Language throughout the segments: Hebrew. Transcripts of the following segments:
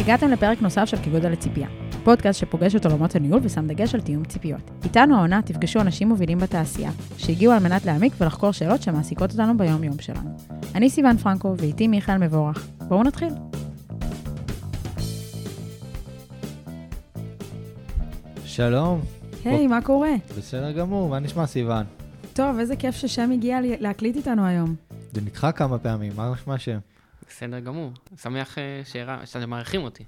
הגעתם לפרק נוסף של כגודל לציפייה, פודקאסט שפוגש את עולמות הניהול ושם דגש על תיאום ציפיות. איתנו העונה תפגשו אנשים מובילים בתעשייה, שהגיעו על מנת להעמיק ולחקור שאלות שמעסיקות אותנו ביום-יום שלנו. אני סיון פרנקו ואיתי מיכאל מבורך. בואו נתחיל. שלום, היי, מה קורה? בסדר גמור, מה נשמע סיוון? טוב, איזה כיף ששם הגיע לי- להקליט איתנו היום. זה נדחה כמה פעמים, מה נשמע השם? בסדר גמור. שמח אה, שהרא- שאתם מארחים אותי.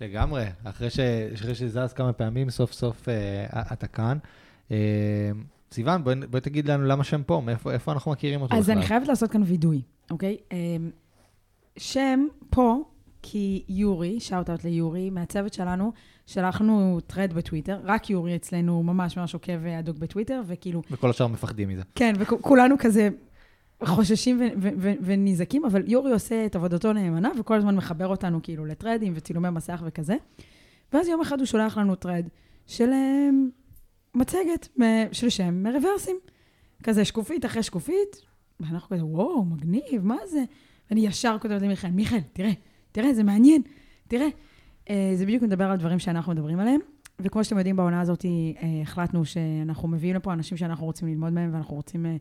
לגמרי, אחרי, ש... אחרי שזז כמה פעמים, סוף סוף אה, אתה כאן. אה, סיוון, בואי בוא תגיד לנו למה שם פה, מאיפה איפה אנחנו מכירים אותו אז בכלל? אני חייבת לעשות כאן וידוי, אוקיי? אמ, שם פה, כי יורי, shout-out ליורי, מהצוות שלנו, שלחנו thread בטוויטר, רק יורי אצלנו ממש ממש עוקב הדוק בטוויטר, וכאילו, וכל השאר מפחדים מזה. כן, וכולנו כזה חוששים ו- ו- ו- ונזעקים, אבל יורי עושה את עבודתו נאמנה, וכל הזמן מחבר אותנו כאילו לטרדים וצילומי מסך וכזה. ואז יום אחד הוא שולח לנו טרד של אמ, מצגת של שם מרוורסים. כזה שקופית אחרי שקופית, ואנחנו כזה, וואו, מגניב, מה זה? ואני ישר כותבת למיכאל, מיכאל, תראה, תראה, זה מעניין, תראה. אה, זה בדיוק מדבר על דברים שאנחנו מדברים עליהם. וכמו שאתם יודעים, בעונה הזאת אה, החלטנו שאנחנו מביאים לפה אנשים שאנחנו רוצים ללמוד מהם, ואנחנו רוצים אה,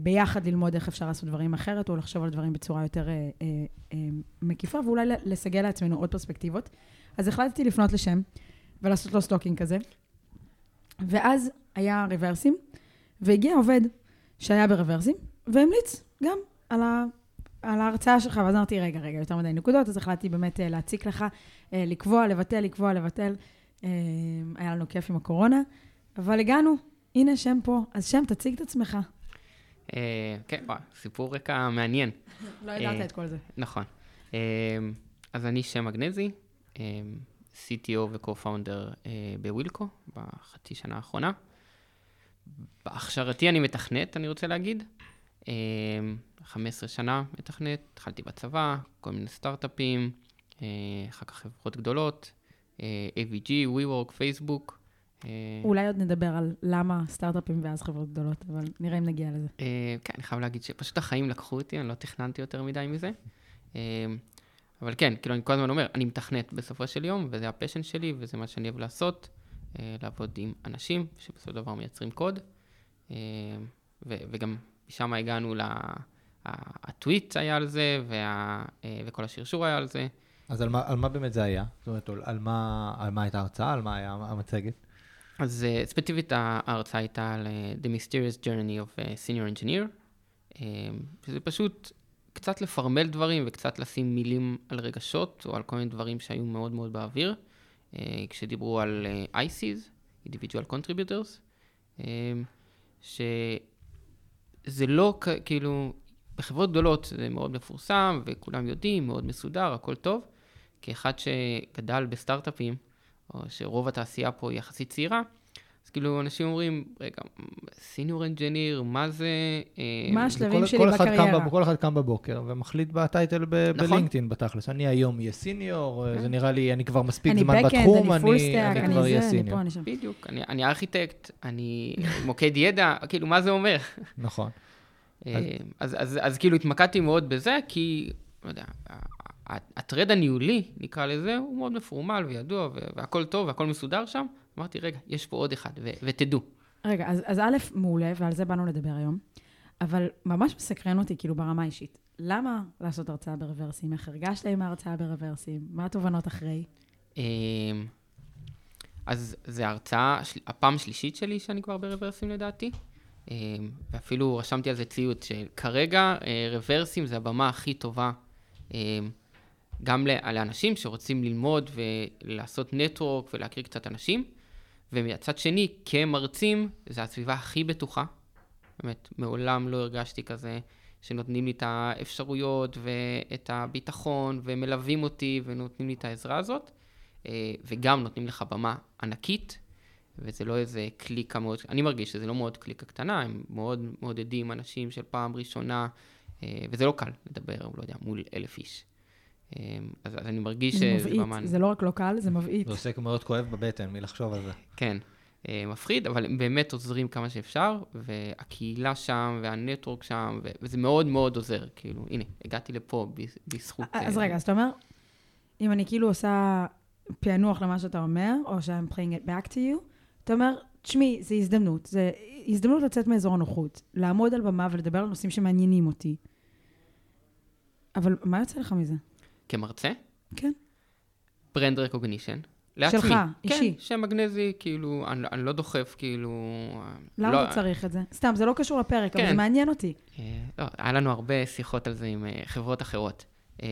ביחד ללמוד איך אפשר לעשות דברים אחרת, או לחשוב על דברים בצורה יותר אה, אה, אה, מקיפה, ואולי לסגל לעצמנו עוד פרספקטיבות. אז החלטתי לפנות לשם, ולעשות לו stalking כזה. ואז היה רוורסים, והגיע עובד שהיה ברוורסים, והמליץ גם על, ה, על ההרצאה שלך, ואז אמרתי, רגע, רגע, יותר מדי נקודות, אז החלטתי באמת אה, להציק לך, אה, לקבוע, לבטל, לקבוע, לבטל. אה, היה לנו כיף עם הקורונה, אבל הגענו, הנה שם פה. אז שם, תציג את עצמך. אה, כן, וואי, סיפור רקע מעניין. לא ידעת ידעת את כל זה. נכון. אה, אז אני שם מגנזי, אה, CTO ו-co-founder אה, בווילקו בחצי שנה האחרונה. בהכשרתי אני מתכנת, אני רוצה להגיד. אה, 15 שנה מתכנת, התחלתי בצבא, כל מיני סטארט-אפים, אה, אחר כך חברות גדולות, אה, AVG, WeWork, פייסבוק. אה, אולי עוד נדבר על למה סטארט-אפים ואז חברות גדולות, אבל נראה אם נגיע לזה. אה, כן, אני חייב להגיד שפשוט החיים לקחו אותי, אני לא תכננתי יותר מדי מזה. אה, אבל כן, כאילו, אני כל הזמן אומר, אני מתכנת בסופו של יום, וזה הפשן שלי, וזה מה שאני אוהב לעשות, לעבוד עם אנשים שבסופו של דבר מייצרים קוד. ו- וגם משם הגענו ל... הטוויט היה על זה, וה- וכל השרשור היה על זה. אז על מה, על מה באמת זה היה? זאת אומרת, על מה, על מה הייתה ההרצאה? על מה היה המצגת? אז uh, ספציפית ההרצאה הייתה על uh, The Mysterious Journey of a Senior Engineer, um, שזה פשוט קצת לפרמל דברים וקצת לשים מילים על רגשות או על כל מיני דברים שהיו מאוד מאוד באוויר, uh, כשדיברו על uh, ICs, Individual Contributors, um, שזה לא כאילו, בחברות גדולות זה מאוד מפורסם וכולם יודעים, מאוד מסודר, הכל טוב. כאחד שגדל בסטארט-אפים, או שרוב התעשייה פה היא יחסית צעירה, אז כאילו אנשים אומרים, רגע, senior engineer, מה זה... אה, מה השלבים שלי כל קם בקריירה. בב- כל אחד קם בבוקר ומחליט ב title ב- נכון. בלינקדאין בתכלס. אני היום אהיה senior, כן. זה נראה לי, אני כבר מספיק אני זמן backend, בתחום, אני אני אני אני כבר אהיה זה, אני senior. פה, אני שם. בדיוק, אני, אני ארכיטקט, אני מוקד ידע, כאילו, מה זה אומר? נכון. אה, אז, אז, אז כאילו התמקדתי מאוד בזה, כי, לא יודע, הטרד הניהולי, נקרא לזה, הוא מאוד מפורמל וידוע, והכל טוב והכל מסודר שם. אמרתי, רגע, יש פה עוד אחד, ותדעו. רגע, אז, אז א', מעולה, ועל זה באנו לדבר היום, אבל ממש מסקרן אותי, כאילו, ברמה האישית. למה לעשות הרצאה ברוורסים? איך הרגשת עם ההרצאה ברוורסים? מה התובנות אחרי? אמ, אז זו ההרצאה, של- הפעם השלישית שלי שאני כבר ברוורסים לדעתי. אמ, ואפילו רשמתי על זה ציוט שכרגע אה, רוורסים זה הבמה הכי טובה אמ, גם לאנשים שרוצים ללמוד ולעשות נטוורק ולהכיר קצת אנשים. ומצד שני, כמרצים, זו הסביבה הכי בטוחה. באמת, מעולם לא הרגשתי כזה שנותנים לי את האפשרויות ואת הביטחון ומלווים אותי ונותנים לי את העזרה הזאת. אה, וגם נותנים לך במה ענקית, וזה לא איזה קליקה מאוד, אני מרגיש שזה לא מאוד קליקה קטנה, הם מאוד מעודדים אנשים של פעם ראשונה, אה, וזה לא קל לדבר, לא יודע, מול אלף איש. אה, אז, אז אני מרגיש זה שזה מבעית, במה... זה לא רק לא קל, זה מבעית. זה עושה מאוד כואב בבטן מלחשוב על זה. כן, אה, מפחיד, אבל הם באמת עוזרים כמה שאפשר, והקהילה שם, והנטוורק שם, וזה מאוד מאוד עוזר, כאילו, הנה, הגעתי לפה ב- בזכות... אז אה, רגע, אז אתה אומר, אם אני כאילו עושה פענוח למה שאתה אומר, או ש-I'm playing it back to you, אתה אומר, תשמעי, זו הזדמנות. זו הזדמנות לצאת מאזור הנוחות, לעמוד על במה ולדבר על נושאים שמעניינים אותי. אבל מה יוצא לך מזה? כמרצה, כן. ברנד רקוגנישן. לעצמי. שלך, אישי. כן, שם מגנזי, כאילו, אני, אני לא דוחף, כאילו... למה לא, צריך את זה? סתם, זה לא קשור לפרק, אבל כן. זה מעניין אותי. אה, לא, היה לנו הרבה שיחות על זה עם אה, חברות אחרות. אה,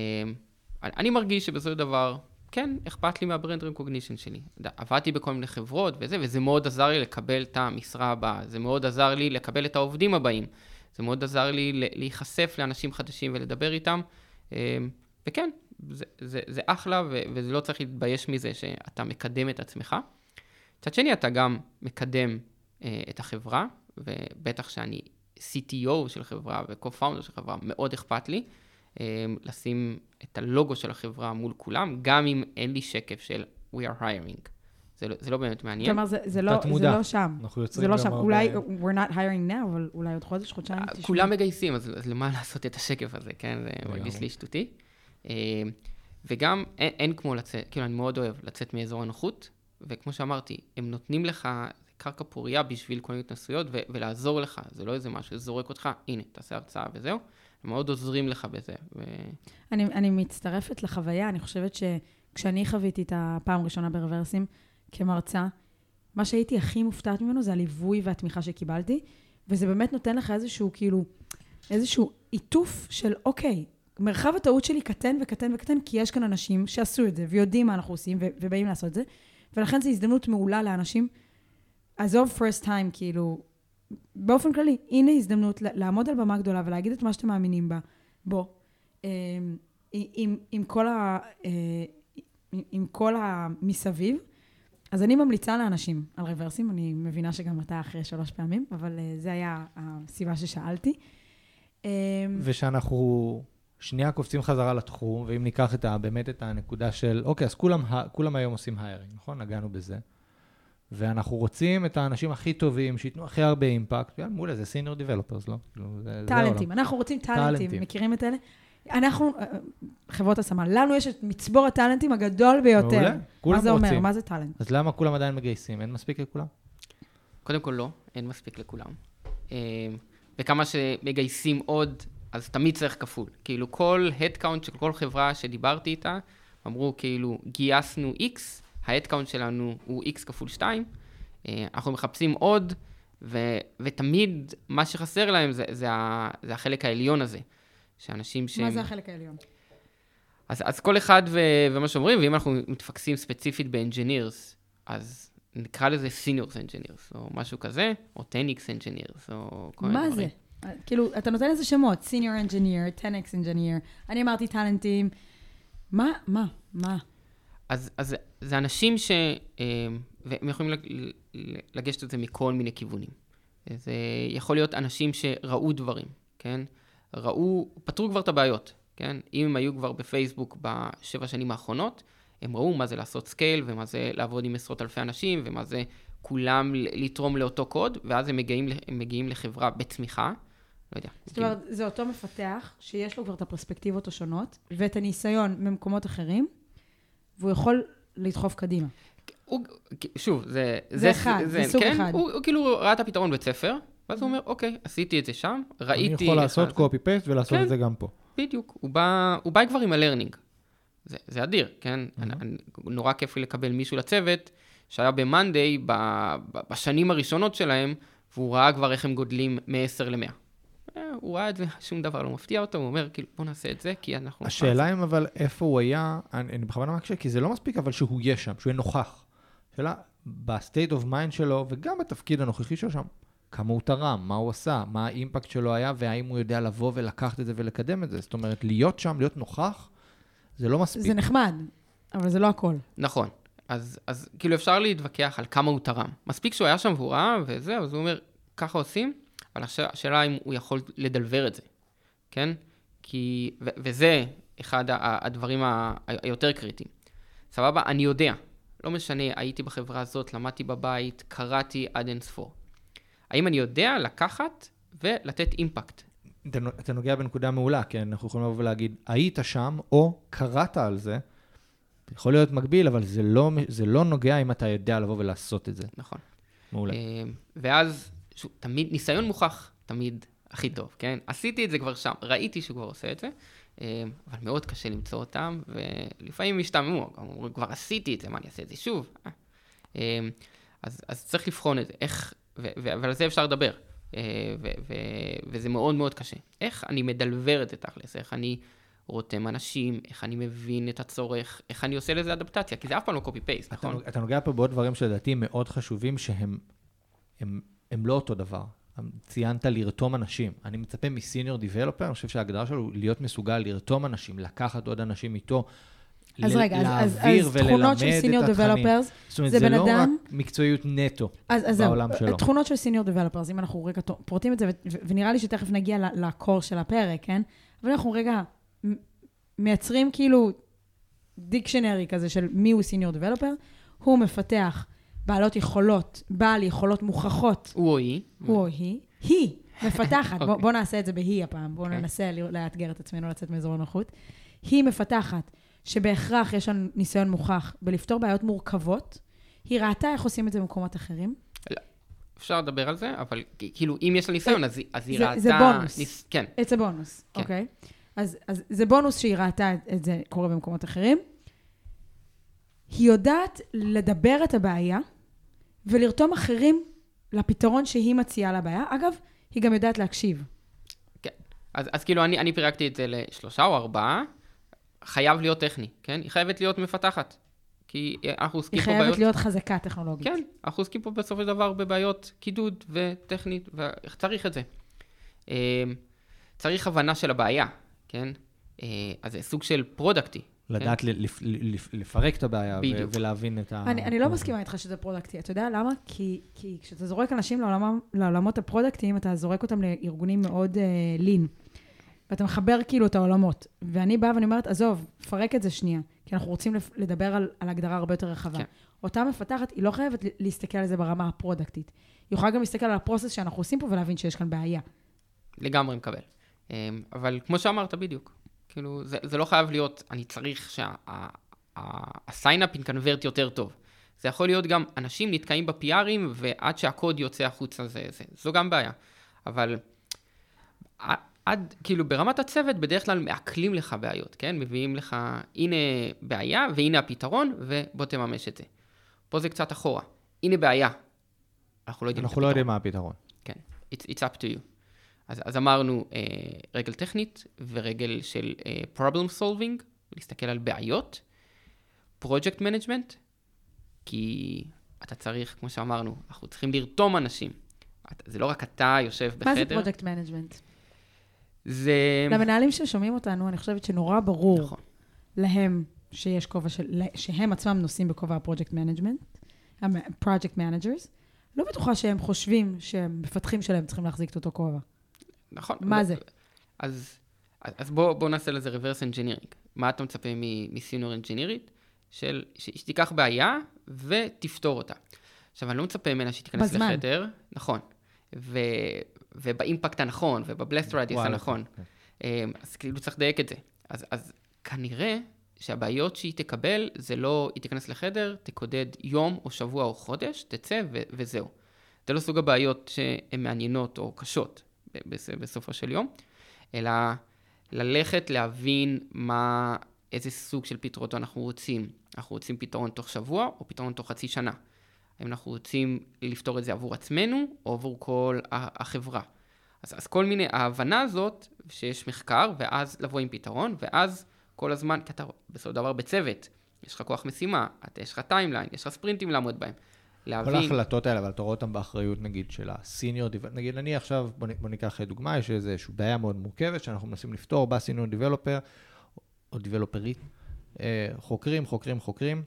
אני מרגיש שבסופו של דבר, כן, אכפת לי מהברנד רקוגנישן שלי. עבדתי בכל מיני חברות וזה, וזה מאוד עזר לי לקבל את המשרה הבאה. זה מאוד עזר לי לקבל את העובדים הבאים. זה מאוד עזר לי להיחשף לאנשים חדשים ולדבר איתם. אה, וכן, זה, זה, זה אחלה, ו- וזה לא צריך להתבייש מזה שאתה מקדם את עצמך. מצד שני, אתה גם מקדם אה, את החברה, ובטח שאני CTO של חברה ו-co-founder של חברה, מאוד אכפת לי אה, לשים את הלוגו של החברה מול כולם, גם אם אין לי שקף של We are hiring. זה לא, זה לא באמת מעניין. כלומר, זה, זה, לא, זה. לא שם. אנחנו יוצרים זה לא שם. אולי, we're not hiring now, אבל אולי עוד חודש, חודשיים, תשמעו. כולם מגייסים, אז, אז למה לעשות את השקף הזה, כן? זה. מרגיש לי שטותי. אה, וגם אין, אין כמו לצאת, כאילו, אני מאוד אוהב לצאת מאזור הנוחות, וכמו שאמרתי, הם נותנים לך קרקע פורייה בשביל כל מיני התנסויות ו- ולעזור לך, זה לא איזה משהו שזורק אותך, הנה, תעשה הרצאה וזהו, הם מאוד עוזרים לך בזה. ו... אני, אני מצטרפת לחוויה, אני חושבת שכשאני חוויתי את הפעם הראשונה ברוורסים כמרצה, מה שהייתי הכי מופתעת ממנו זה הליווי והתמיכה שקיבלתי, וזה באמת נותן לך איזשהו, כאילו, איזשהו עיטוף של, אוקיי, מרחב הטעות שלי קטן וקטן וקטן, כי יש כאן אנשים שעשו את זה, ויודעים מה אנחנו עושים, ו- ובאים לעשות את זה, ולכן זו הזדמנות מעולה לאנשים. עזוב first time, כאילו, באופן כללי, הנה הזדמנות לעמוד על במה גדולה ולהגיד את מה שאתם מאמינים בה. בוא. אמ, עם, עם, כל ה, אה, עם- עם כל המסביב. אז אני ממליצה לאנשים על רוורסים, אני מבינה שגם אתה אחרי שלוש פעמים, אבל אה, זה היה הסיבה ששאלתי. ושאנחנו שנייה קופצים חזרה לתחום, ואם ניקח את ה, באמת את הנקודה של, אוקיי, אז כולם, כולם היום עושים hiring, נכון? נגענו בזה. ואנחנו רוצים את האנשים הכי טובים, שייתנו הכי הרבה impact, יאללה, מעולה, זה senior developers, לא? טאלנטים, אנחנו רוצים טאלנטים. מכירים את אלה? אנחנו, אה, חברות השמה, לנו יש את מצבור הטאלנטים הגדול ביותר. מעולה, כולם מה זה רוצים. אומר? מה זה טאלנט? אז למה כולם עדיין מגייסים? אין מספיק לכולם? קודם כל לא, אין מספיק לכולם. אה, וכמה שמגייסים עוד, אז תמיד צריך כפול. כאילו כל headcount של כל חברה שדיברתי איתה, אמרו כאילו גייסנו X, ההדקאונט שלנו הוא X כפול 2, אנחנו מחפשים עוד, ו- ותמיד מה שחסר להם זה, זה, ה- זה החלק העליון הזה. שאנשים שהם... מה זה החלק העליון? אז, אז כל אחד ו, ומה שאומרים, ואם אנחנו מתפקסים ספציפית ב-engineers, אז נקרא לזה seniors engineers, או משהו כזה, או 10x engineers, או כל מיני מה דברים. זה? כאילו, אתה נותן איזה שמות, senior engineer, 10x engineer, אני אמרתי טאלנטים. מה, מה, מה? אז, אז זה אנשים ש... אה, והם יכולים לגשת את זה מכל מיני כיוונים. זה יכול להיות אנשים שראו דברים, כן? ראו, פתרו כבר את הבעיות, כן? אם הם היו כבר בפייסבוק בשבע שנים האחרונות, הם ראו מה זה לעשות scale, ומה זה לעבוד עם עשרות אלפי אנשים, ומה זה כולם לתרום לאותו קוד, ואז הם מגיעים, הם מגיעים לחברה בצמיחה. לא יודע. זאת אומרת, זה אותו מפתח שיש לו כבר את הפרספקטיבות השונות, ואת הניסיון ממקומות אחרים, והוא יכול לדחוף קדימה. הוא, שוב, זה... זה אחד, זה סוג כן, אחד. הוא, הוא כאילו ראה את הפתרון בית ספר, ואז הוא אומר, אוקיי, עשיתי את זה שם, ראיתי... אני יכול לעשות זה." paste ולעשות כן. את זה גם פה. בדיוק, הוא בא, הוא בא כבר עם ה learning. זה, זה אדיר, כן? אני, אני, נורא כיף לי לקבל מישהו לצוות שהיה ב-Monday בשנים הראשונות שלהם, והוא ראה כבר איך הם גודלים מ-10 ל-100. הוא ראה את זה, שום דבר לא מפתיע אותו, הוא אומר, כאילו, בוא נעשה את זה, כי אנחנו... השאלה אם אבל איפה הוא היה, אני, אני בכוונה מקשה, כי זה לא מספיק אבל שהוא יהיה שם, שהוא יהיה נוכח. שאלה, ב state of mind שלו, וגם בתפקיד הנוכחי שלו שם, כמה הוא תרם, מה הוא עשה, מה ה impact שלו היה, והאם הוא יודע לבוא ולקחת את זה ולקדם את זה. זאת אומרת, להיות שם, להיות נוכח, זה לא מספיק. זה נחמד, אבל זה לא הכל. נכון. אז, אז כאילו אפשר להתווכח על כמה הוא תרם. מספיק שהוא היה שם והוא ראה וזהו, אז הוא אומר, ככה עושים, אבל הש- השאלה אם הוא יכול לדלבר את זה, כן? כי, ו- וזה אחד הדברים ה- היותר קריטיים. סבבה, אני יודע, לא משנה, הייתי בחברה הזאת, למדתי בבית, קראתי עד אין ספור. האם אני יודע לקחת ולתת אימפקט? אתה נוגע בנקודה מעולה, כי אנחנו יכולים לבוא ולהגיד, היית שם, או קראת על זה, יכול להיות מקביל, אבל זה לא, זה לא נוגע אם אתה יודע לבוא ולעשות את זה. נכון. מעולה. אה, ואז, שוב, תמיד, ניסיון מוכח, תמיד הכי טוב, כן? עשיתי את זה כבר שם, ראיתי שהוא כבר עושה את זה, אה, אבל מאוד קשה למצוא אותם, ולפעמים השתעממו, אומרים, כבר עשיתי את זה, מה אני אעשה את זה שוב? אה. אה, אז, אז צריך לבחון את זה, איך, ו, ו, ועל זה אפשר לדבר, ו, ו, וזה מאוד מאוד קשה. איך אני מדלבר את זה תכלס, איך אני רותם אנשים, איך אני מבין את הצורך, איך אני עושה לזה אדפטציה, כי זה אף פעם לא copy-paste, אתה, נכון? אתה נוגע פה בעוד דברים שלדעתי מאוד חשובים, שהם הם, הם לא אותו דבר. ציינת לרתום אנשים. אני מצפה מסיניור דיבלופר, אני חושב שההגדרה שלו להיות מסוגל לרתום אנשים, לקחת עוד אנשים איתו, אז ל- רגע, אז- אז אז תכונות של סיניור התכנים. דבלופרס, זאת אומרת, זה זה בן לא רק אדם- מקצועיות נטו. אז, אז בעולם שלו. תכונות של סיניור דבלופרס, אם אנחנו רגע פורטים את זה, ו- ונראה לי שתכף נגיע לקור של הפרק, כן? אבל אנחנו רגע מייצרים כאילו דיקשנרי כזה של מי הוא סיניור דבלופר, הוא מפתח בעלות יכולות, בעל יכולות מוכחות, הוא או היא. הוא או היא, היא מפתחת, בוא, אוקיי. בוא נעשה את זה בהיא הפעם, בואו אוקיי. ננסה ל- לאתגר את עצמנו לצאת מאזור הנוחות. היא מפתחת, שבהכרח יש לנו ניסיון מוכח בלפתור בעיות מורכבות, היא ראתה איך עושים את זה במקומות אחרים, אפשר לדבר על זה, אבל כאילו, אם יש לה ניסיון, אז אז היא זה- ראתה... זה בונוס. ניס- כן, it's a בונוס, כן. אוקיי? אז, אז זה בונוס שהיא ראתה את- את זה קורה במקומות אחרים. היא יודעת לדבר את הבעיה ולרתום אחרים לפתרון שהיא מציעה לבעיה. אגב, היא גם יודעת להקשיב. כן. אז, אז כאילו, אני, אני פירקתי את זה לשלושה או ארבעה, חייב להיות טכני, כן? היא חייבת להיות מפתחת. כי אנחנו עוסקים היא פה חייבת בעיות... להיות חזקה טכנולוגית. כן, אנחנו עוסקים פה בסופו של דבר בבעיות קידוד וטכנית, ואיך צריך את זה. אה, צריך הבנה של הבעיה, כן? אה, אז זה סוג של פרודקטי. לדעת לפ- לפרק את הבעיה. ולהבין את ה... אני, אני לא מסכימה איתך שזה פרודקטי. אתה יודע למה? כי, כי כשאתה זורק אנשים לעולמות הפרודקטיים, אתה זורק אותם לארגונים מאוד lean. ואתה מחבר כאילו את העולמות. ואני באה ואני אומרת, עזוב, פרק את זה שנייה. כי אנחנו רוצים לדבר על, על הגדרה הרבה יותר רחבה. כן. אותה מפתחת, היא לא חייבת ל- להסתכל על זה ברמה הפרודקטית. היא יכולה גם להסתכל על ה process שאנחנו עושים פה ולהבין שיש כאן בעיה. לגמרי מקבל. אה, אבל כמו שאמרת בדיוק, כאילו, זה, זה לא חייב להיות, אני צריך שה sign-up יקנברט יותר טוב. זה יכול להיות גם, אנשים נתקעים ב-PRים, ועד שהקוד יוצא החוצה, זה, זה, זו גם בעיה. אבל עד, כאילו, ברמת הצוות, בדרך כלל מאכילים לך בעיות, כן? מביאים לך, הנה בעיה, והנה הפתרון, ובוא תממש את זה. פה זה קצת אחורה. הנה בעיה. אנחנו לא יודעים אנחנו לא. יודעים מה הפתרון. כן, it's, it's up to you. אז, אז אמרנו אה, רגל טכנית ורגל של אה, problem solving, להסתכל על בעיות, project management, כי אתה צריך, כמו שאמרנו, אנחנו צריכים לרתום אנשים. אתה- זה לא רק אתה יושב בחדר. מה זה project management? זה... למנהלים ששומעים אותנו, אני חושבת שנורא ברור נכון. להם שיש כובע של... שהם עצמם נושאים בכובע ה project management, ה project managers. לא בטוחה שהם חושבים שמפתחים שלהם צריכים להחזיק את אותו כובע. נכון. מה זה? אז, אז אז בוא, בוא נעשה לזה reverse engineering. מה אתה מצפה מסיניור אנג'ינירית? של, ש- שתיקח בעיה ותפתור אותה. עכשיו, אני לא מצפה ממנה שתיכנס בזמן. לחדר, נכון, ו, ובאימפקט הנכון, וב blast radius הנכון. כן. אמ, אז כאילו צריך לדייק את זה. אז, אז כנראה שהבעיות שהיא תקבל, זה לא, היא תיכנס לחדר, תקודד יום או שבוע או חודש, תצא ו- וזהו. זה לא סוג הבעיות שהן מעניינות או קשות בסופו של יום, אלא ללכת להבין מה, איזה סוג של פתרונות אנחנו רוצים. אנחנו רוצים פתרון תוך שבוע או פתרון תוך חצי שנה. האם אנחנו רוצים לפתור את זה עבור עצמנו או עבור כל החברה. אז, אז כל מיני, ההבנה הזאת שיש מחקר, ואז לבוא עם פתרון, ואז כל הזמן, כי אתה בסופו של דבר בצוות, יש לך כוח משימה, אתה, יש לך timeline, יש לך ספרינטים לעמוד בהם. כל להבין, ההחלטות האלה, אבל אתה רואה אותן באחריות, נגיד, של ה senior developer, נגיד, אני עכשיו, בוא, בוא ניקח דוגמה, יש איזושהי בעיה מאוד מורכבת שאנחנו מנסים לפתור, בא senior developer, או developerית, אה, חוקרים, חוקרים, חוקרים,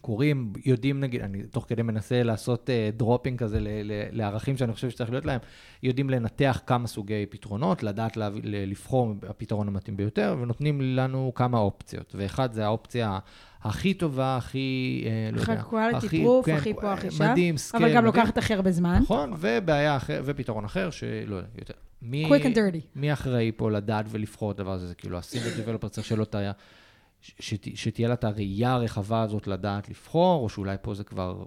קוראים, יודעים, נגיד, אני תוך כדי מנסה לעשות dropping כזה ל- ל- לערכים שאני חושב שצריך להיות להם, יודעים לנתח כמה סוגי פתרונות, לדעת להביא, ל- לבחור הפתרון המתאים ביותר, ונותנים לנו כמה אופציות. ואחד זה האופציה הכי טובה, הכי, אה, לא יודע, quality הכי- proof, כן, הכי פה, הכי שם, מדהים, scale, אבל גם. לוקחת הכי הרבה זמן. נכון, ובעיה אחר, ופתרון אחר, שלא יודע, יותר. מי, quick and dirty. מי אחראי פה לדעת ולבחור את הדבר הזה? זה כאילו, ה senior developer צריך שלא תהיה שת, שתהיה לה את הראייה הרחבה הזאת לדעת לבחור, או שאולי פה זה כבר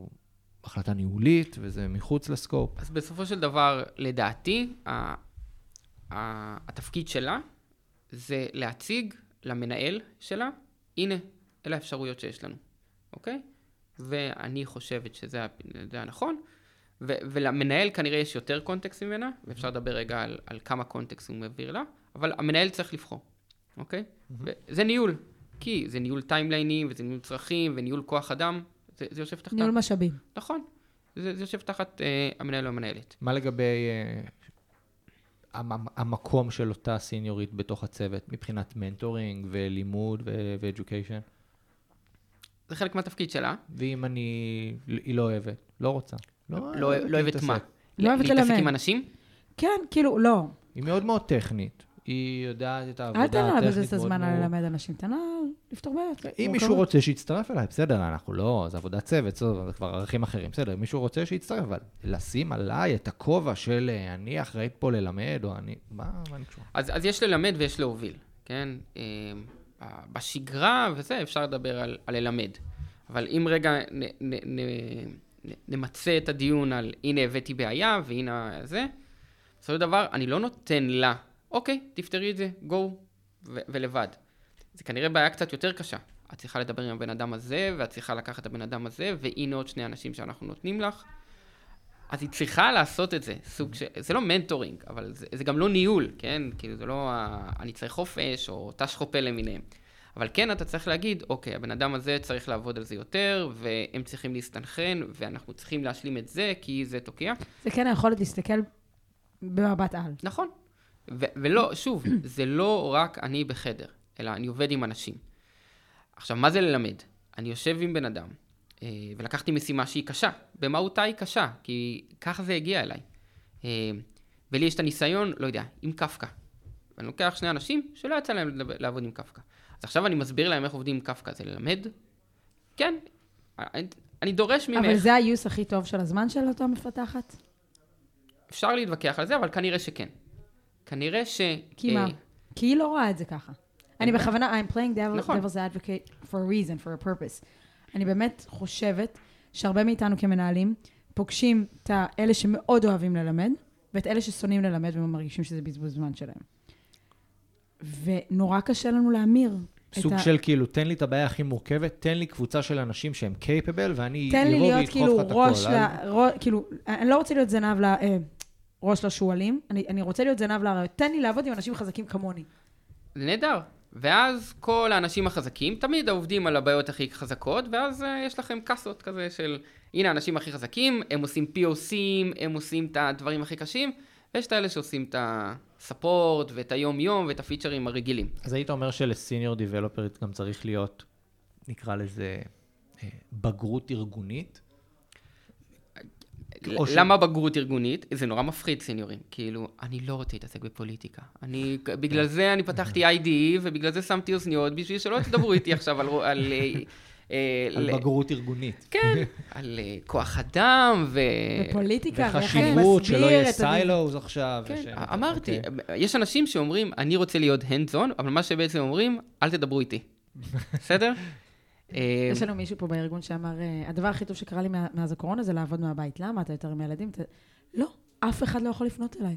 החלטה ניהולית וזה מחוץ לסקופ? אז בסופו של דבר, לדעתי, התפקיד שלה זה להציג למנהל שלה, הנה, אלה האפשרויות שיש לנו, אוקיי? ואני חושבת שזה הנכון, ו- ולמנהל כנראה יש יותר קונטקסט ממנה, ואפשר לדבר רגע על, על כמה קונטקסט הוא מעביר לה, אבל המנהל צריך לבחור, אוקיי? זה ניהול, כי זה ניהול טיימליינים, וזה ניהול צרכים, וניהול כוח אדם, זה, זה יושב תחתיו. ניהול משאבים. נכון, זה, זה יושב תחת אה, המנהל או המנהלת. מה לגבי אה, המ- המקום של אותה סיניורית בתוך הצוות, מבחינת מנטורינג ולימוד ואדיוקיישן? זה חלק מהתפקיד שלה. ואם אני, היא לא אוהבת, לא רוצה. לא, לא אוהבת להתעסק. מה? לא אוהבת להתעסק ללמד. עם אנשים? כן, כאילו, לא. היא מאוד מאוד טכנית. היא יודעת את העבודה אל תן לה הטכנית. לבזבז את הזמן מאוד על מאוד- ללמד אנשים, תן לה לפתור בעיות. אם. מישהו רוצה שיצטרף אליי, בסדר, אנחנו לא, זה עבודת צוות, זה כבר ערכים אחרים, בסדר, אם מישהו רוצה שיצטרף, אבל לשים עליי את הכובע של אה, אני אחראית פה ללמד, או אני, מה, מה אני קשור? אז, אז יש ללמד ויש להוביל, כן? בשגרה וזה, אפשר לדבר על, על ללמד. אבל אם רגע נ, נ, נ, נ, נמצה את הדיון על הנה הבאתי בעיה והנה זה, בסופו של דבר אני לא נותן לה, אוקיי, תפתרי את זה, גו, ולבד. זה כנראה בעיה קצת יותר קשה. את צריכה לדבר עם הבן אדם הזה, ואת צריכה לקחת את הבן אדם הזה, והנה עוד שני אנשים שאנחנו נותנים לך. אז היא צריכה לעשות את זה, סוג של, זה לא מנטורינג, אבל זה, זה גם לא ניהול, כן? כאילו זה לא, ה- אני צריך חופש, או תש חופה למיניהם. אבל כן, אתה צריך להגיד, אוקיי, הבן אדם הזה צריך לעבוד על זה יותר, והם צריכים להסתנכרן, ואנחנו צריכים להשלים את זה, כי זה תוקע. זה כן היכולת להסתכל במבט על. נכון. ו- ולא, שוב, זה לא רק אני בחדר, אלא אני עובד עם אנשים. עכשיו, מה זה ללמד? אני יושב עם בן אדם, ולקחתי משימה שהיא קשה. במהותה היא קשה, כי ככה זה הגיע אליי. אה, ולי יש את הניסיון, לא יודע, עם קפקא. ואני לוקח שני אנשים שלא יצא להם לעבוד עם קפקא. אז עכשיו אני מסביר להם איך עובדים עם קפקא. זה ללמד? כן. אני, אני דורש ממך, אבל זה היוס הכי טוב של הזמן של אותה מפתחת? אפשר להתווכח על זה, אבל כנראה שכן. כנראה ש... כי מה? אה, כי היא לא רואה את זה ככה. אני. בכוונה, I'm playing devil, נכון. devil's advocate for a reason, for a purpose. אני באמת חושבת שהרבה מאיתנו כמנהלים פוגשים את האלה שמאוד אוהבים ללמד, ואת אלה ששונאים ללמד ומרגישים שזה בזבוז זמן שלהם. ונורא קשה לנו להמיר. סוג ה- של כאילו, תן לי את הבעיה הכי מורכבת, תן לי קבוצה של אנשים שהם קייפבל, ואני תן לי אבוא להיות ואדחוף כאילו לך את ראש, הכל. ל... אל- רו... כאילו, אני לא רוצה להיות זנב ל... אה, ראש לשועלים, אני, אני רוצה להיות זנב לרעיון. תן לי לעבוד עם אנשים חזקים כמוני. נהדר. ואז כל האנשים החזקים, תמיד העובדים על הבעיות הכי חזקות, ואז uh, יש לכם קאסות כזה של, הנה האנשים הכי חזקים, הם עושים POCים, הם עושים את הדברים הכי קשים, ויש את האלה שעושים את הספורט, ואת היום-יום, ואת הפיצ'רים הרגילים. אז היית אומר שלסיניור דיבלופרית גם צריך להיות, נקרא לזה, אה, בגרות ארגונית? או ש- למה בגרות ארגונית? זה נורא מפחיד, סניורים. כאילו, אני לא רוצה להתעסק בפוליטיקה. אני, בגלל זה אני פתחתי IDE, ובגלל זה שמתי אוזניות, בשביל שלא תדברו איתי עכשיו על... על אה, אה, על בגרות ארגונית. כן, על אה, כוח אדם ו... בפוליטיקה, ואיך וחשיבות שלא יהיה. סיילוז עכשיו. כן, אמרתי, אוקיי. יש אנשים שאומרים, אני רוצה להיות hands on, אבל מה שבעצם אומרים, אל תדברו איתי. בסדר? אה, יש לנו מישהו פה בארגון שאמר, אה, הדבר הכי טוב שקרה לי מה- מאז הקורונה זה לעבוד מהבית. למה? אתה יותר עם הילדים? אתה... לא, אף אחד לא יכול לפנות אליי.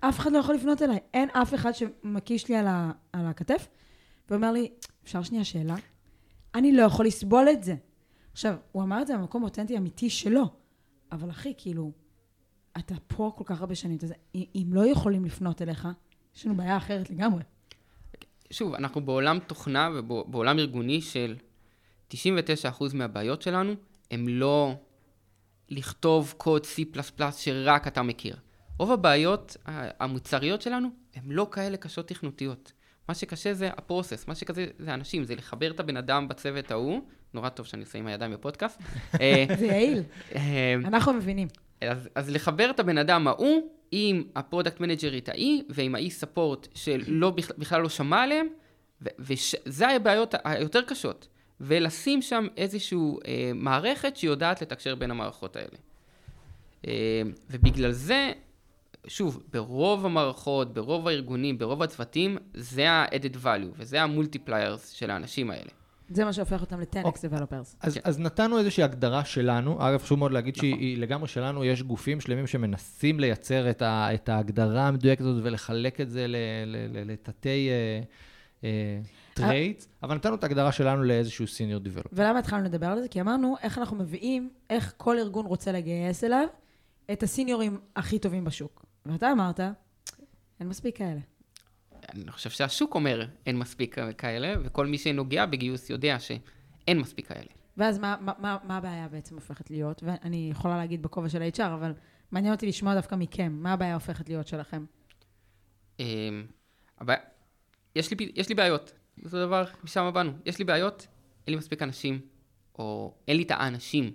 אף אחד לא יכול לפנות אליי. אין אף אחד שמקיש לי על, ה... על הכתף ואומר לי, אפשר שנייה שאלה? אני לא יכול לסבול את זה. עכשיו, הוא אמר את זה במקום אותנטי אמיתי שלו, אבל אחי, כאילו, אתה פה כל כך הרבה שנים, אם לא יכולים לפנות אליך, יש לנו בעיה אחרת לגמרי. שוב, אנחנו בעולם תוכנה ובעולם ארגוני של 99% מהבעיות שלנו, הם לא לכתוב קוד C++ שרק אתה מכיר. רוב הבעיות המוצריות שלנו, הן לא כאלה קשות תכנותיות. מה שקשה זה ה process, מה שכזה זה אנשים, זה לחבר את הבן אדם בצוות ההוא, נורא טוב שאני עושה עם הידיים בפודקאסט. אה, זה יעיל, אה, אנחנו מבינים. אז, אז לחבר את הבן אדם ההוא עם ה product managerית ההיא ועם האי ספורט שלא, בכ- בכלל לא שמע עליהם, וזה הבעיות היותר קשות. ולשים שם איזושהי אה, מערכת שיודעת לתקשר בין המערכות האלה. אה, ובגלל זה, שוב, ברוב המערכות, ברוב הארגונים, ברוב הצוותים, זה ה-added value, וזה ה-multipliers של האנשים האלה. זה מה שהופך אותם ל-10x אוקיי. Developers. אז, כן. אז נתנו איזושהי הגדרה שלנו, אגב, חשוב מאוד להגיד שהיא היא לגמרי שלנו, יש גופים שלמים שמנסים לייצר את, ה, את ההגדרה המדויקת הזאת ולחלק את זה ל- ל- ל- לתתי אה, אה, traits, אבל נתנו את ההגדרה שלנו לאיזשהו senior developer. ולמה התחלנו לדבר על זה? כי אמרנו איך אנחנו מביאים, איך כל ארגון רוצה לגייס אליו את הסיניורים הכי טובים בשוק. ואתה אמרת, אין מספיק כאלה. אני חושב שהשוק אומר אין מספיק כאלה, וכל מי שנוגע בגיוס יודע שאין מספיק כאלה. ואז מה, מה, מה, הבעיה בעצם הופכת להיות? ואני יכולה להגיד בכובע של ה-HR, אבל מעניין אותי לשמוע דווקא מכם, מה הבעיה הופכת להיות שלכם? אמ, יש לי, יש לי בעיות, זה דבר, משם באנו. יש לי בעיות, אין לי מספיק אנשים, או אין לי את האנשים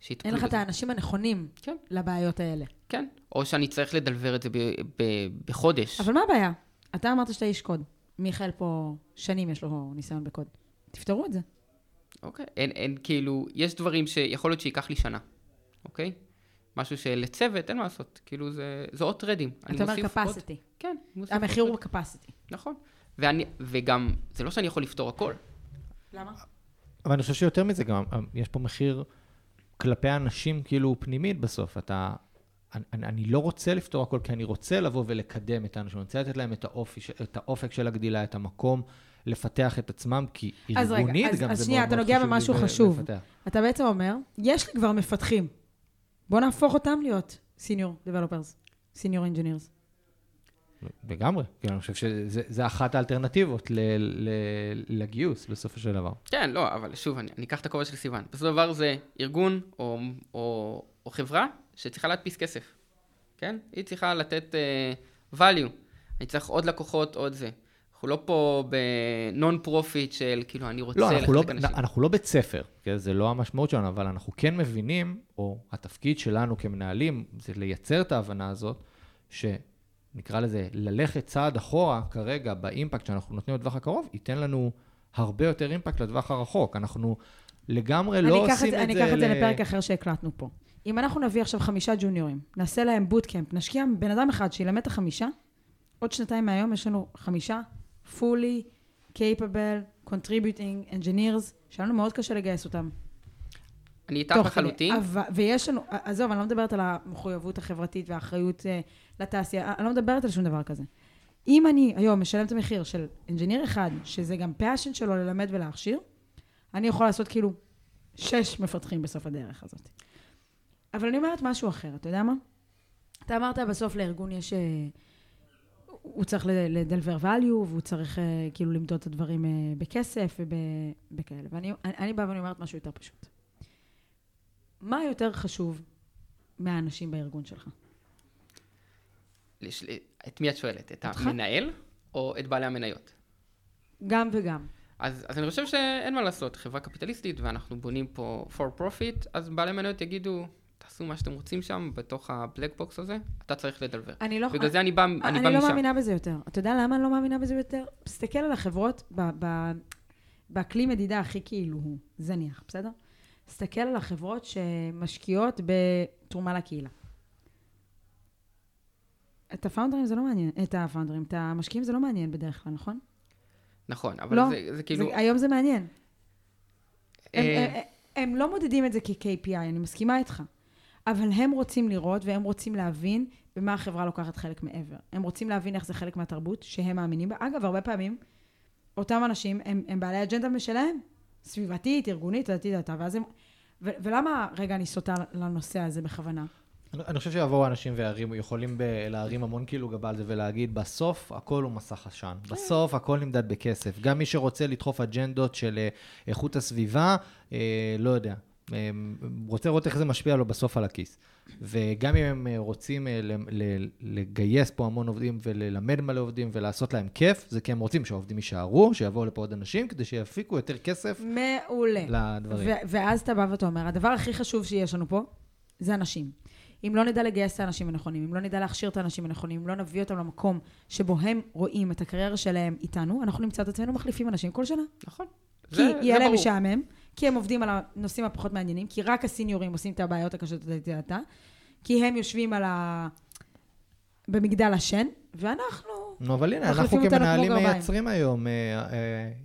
שיטפלו אין לך את. האנשים הנכונים כן. לבעיות האלה. כן, או שאני צריך לדלבר את זה ב, ב, בחודש. אבל מה הבעיה? אתה אמרת שאתה איש קוד. מיכאל פה שנים יש לו ניסיון בקוד. תפתרו את זה. אוקיי, אין, אין כאילו, יש דברים שיכול להיות שייקח לי שנה, אוקיי? משהו שלצוות אין מה לעשות, כאילו זה, זה עוד טרדים. אתה אומר מוסיף עוד-. כן, המחיר הוא capacity. נכון. ואני, וגם, זה לא שאני יכול לפתור הכל. למה? אבל אני חושב שיותר מזה גם, יש פה מחיר כלפי האנשים כאילו פנימית בסוף. אתה, אני, אני- לא רוצה לפתור הכל, כי אני רוצה לבוא ולקדם את האנשים, אני רוצה לתת להם את, האופי, את האופק של הגדילה, את המקום לפתח את עצמם, כי אז רגע, ארגונית אז- גם אז זה שנייה, מאוד אתה מאוד נוגע חשוב לי במשהו חשוב. לפתח. אתה בעצם אומר, יש לי כבר מפתחים. בוא נהפוך אותם להיות סיניור דבלופרס, senior engineers. לגמרי, כי אני חושב שזה זה אחת האלטרנטיבות ל, ל, לגיוס בסופו של דבר. כן, לא, אבל שוב, אני, אני אקח את הכובע של סיוון. בסופו של דבר זה ארגון או, או, או חברה שצריכה להדפיס כסף, כן? היא צריכה לתת uh, value. אני צריך עוד לקוחות, עוד זה. אנחנו לא פה ב non profit של כאילו, אני רוצה לא, אנחנו לא, אנשים. אנחנו לא בית ספר, כן? זה לא המשמעות שלנו, אבל אנחנו כן מבינים, או התפקיד שלנו כמנהלים, זה לייצר את ההבנה הזאת, שנקרא לזה, ללכת צעד אחורה כרגע באימפקט שאנחנו נותנים לטווח הקרוב, ייתן לנו הרבה יותר אימפקט לטווח הרחוק. אנחנו לגמרי לא עושים את את זה. אני אקח את זה ל- לפרק אחר שהקלטנו פה. אם אנחנו נביא עכשיו חמישה ג'וניורים, נעשה להם בוטקאמפ, נשקיע בן אדם אחד שילמד את החמישה, עוד שנתיים מהיום יש לנו חמישה fully capable, contributing engineers, שהיה לנו מאוד קשה לגייס אותם. אני איתך. לחלוטין. ויש לנו, עזוב, אני לא מדברת על המחויבות החברתית והאחריות אה, לתעשייה, אני לא מדברת על שום דבר כזה. אם אני היום משלם את המחיר של engineer אחד, שזה גם passion שלו ללמד ולהכשיר, אני יכולה לעשות כאילו שש מפתחים בסוף הדרך הזאת. אבל אני אומרת משהו אחר, אתה יודע מה? אתה אמרת בסוף לארגון יש... אה, הוא צריך ל deliver value, והוא צריך אה, כאילו למדוד את הדברים אה, בכסף ובכאלה. ואני אני, אני באה ואני אומרת משהו יותר פשוט. מה יותר חשוב מהאנשים בארגון שלך? לש- את מי את שואלת? את אותך? המנהל או את בעלי המניות? גם וגם. אז, אז אני חושב שאין מה לעשות, חברה קפיטליסטית ואנחנו בונים פה for profit, אז בעלי מניות יגידו, תעשו מה שאתם רוצים שם בתוך הבלק בוקס הזה, אתה צריך לדלבר. אני לא... בגלל זה אני בא, אני אני בא לא משם. מאמינה בזה יותר. אתה יודע למה אני לא מאמינה בזה יותר? תסתכל על החברות ב- ב- בכלי מדידה הכי כאילו הוא זניח, בסדר? תסתכל על החברות שמשקיעות בתרומה לקהילה. את הפאונדרים זה לא מעניין, את הפאונדרים, את המשקיעים זה לא מעניין בדרך כלל, נכון? נכון, אבל לא. זה, זה כאילו... זה, היום זה מעניין. הם, אה, הם, הם לא מודדים את זה כ-KPI, אני מסכימה איתך. אבל הם רוצים לראות והם רוצים להבין במה החברה לוקחת חלק מעבר. הם רוצים להבין איך זה חלק מהתרבות שהם מאמינים בה. אגב, הרבה פעמים, אותם אנשים הם, הם בעלי אג'נדה משלהם, סביבתית, ארגונית, דעתי דעתה, ואז הם... ו- ולמה, רגע, אני סוטה לנושא הזה בכוונה? אני, חושב שיבואו אנשים וירימו, יכולים ב- להרים המון כאילו גבה על זה ולהגיד, בסוף הכל הוא מסך עשן. בסוף הכל נמדד בכסף. גם מי שרוצה לדחוף אג'נדות של אה, איכות הסביבה, אה, לא יודע. אה, רוצה לראות איך זה משפיע לו בסוף על הכיס. וגם אם הם אה, רוצים לגייס פה המון עובדים וללמד מלא עובדים ולעשות להם כיף, זה כי הם רוצים שהעובדים יישארו, שיבואו לפה עוד אנשים, כדי שיפיקו יותר כסף מעולה. לדברים. ו- ואז אתה בא ואתה אומר, הדבר הכי חשוב שיש לנו פה, זה אנשים. אם לא נדע לגייס את האנשים הנכונים, אם לא נדע להכשיר את האנשים הנכונים, אם לא נביא אותם למקום שבו הם רואים את הקריירה שלהם איתנו, אנחנו נמצא את עצמנו מחליפים אנשים כל שנה. נכון. כי זה- יהיה זה להם ברור. משעמם, כי הם עובדים על הנושאים הפחות מעניינים, כי רק הסיניורים עושים את הבעיות הקשות לדעתה, כי הם יושבים על ה... במגדל השן, ואנחנו... נו, אבל הנה, אנחנו כמנהלים. מייצרים היום אה, אה,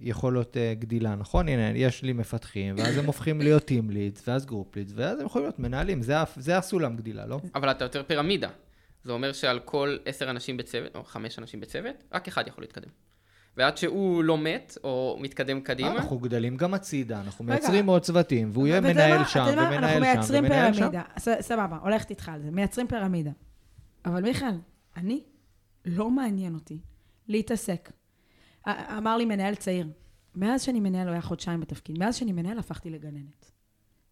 יכולות אה, גדילה, נכון? הנה, יש לי מפתחים, ואז הם הופכים להיות team leads, ואז group leads, ואז הם יכולים להיות מנהלים, זה הסולם גדילה, לא? אבל אתה יותר פירמידה. זה אומר שעל כל עשר אנשים בצוות, או חמש אנשים בצוות, רק אחד יכול להתקדם. ועד שהוא לא מת, או מתקדם קדימה, אנחנו גדלים גם הצידה, אנחנו רגע. מייצרים עוד צוותים, והוא יהיה מנהל? שם? ומנהל אנחנו שם, מייצרים ומנהל שם. פירמידה. ס- סבבה, הולכת איתך על זה. מייצרים פירמידה. אבל מיכאל, אני, לא מעניין אותי להתעסק. אמר לי מנהל צעיר, מאז שאני מנהל, הוא היה חודשיים בתפקיד, מאז שאני מנהל הפכתי לגננת.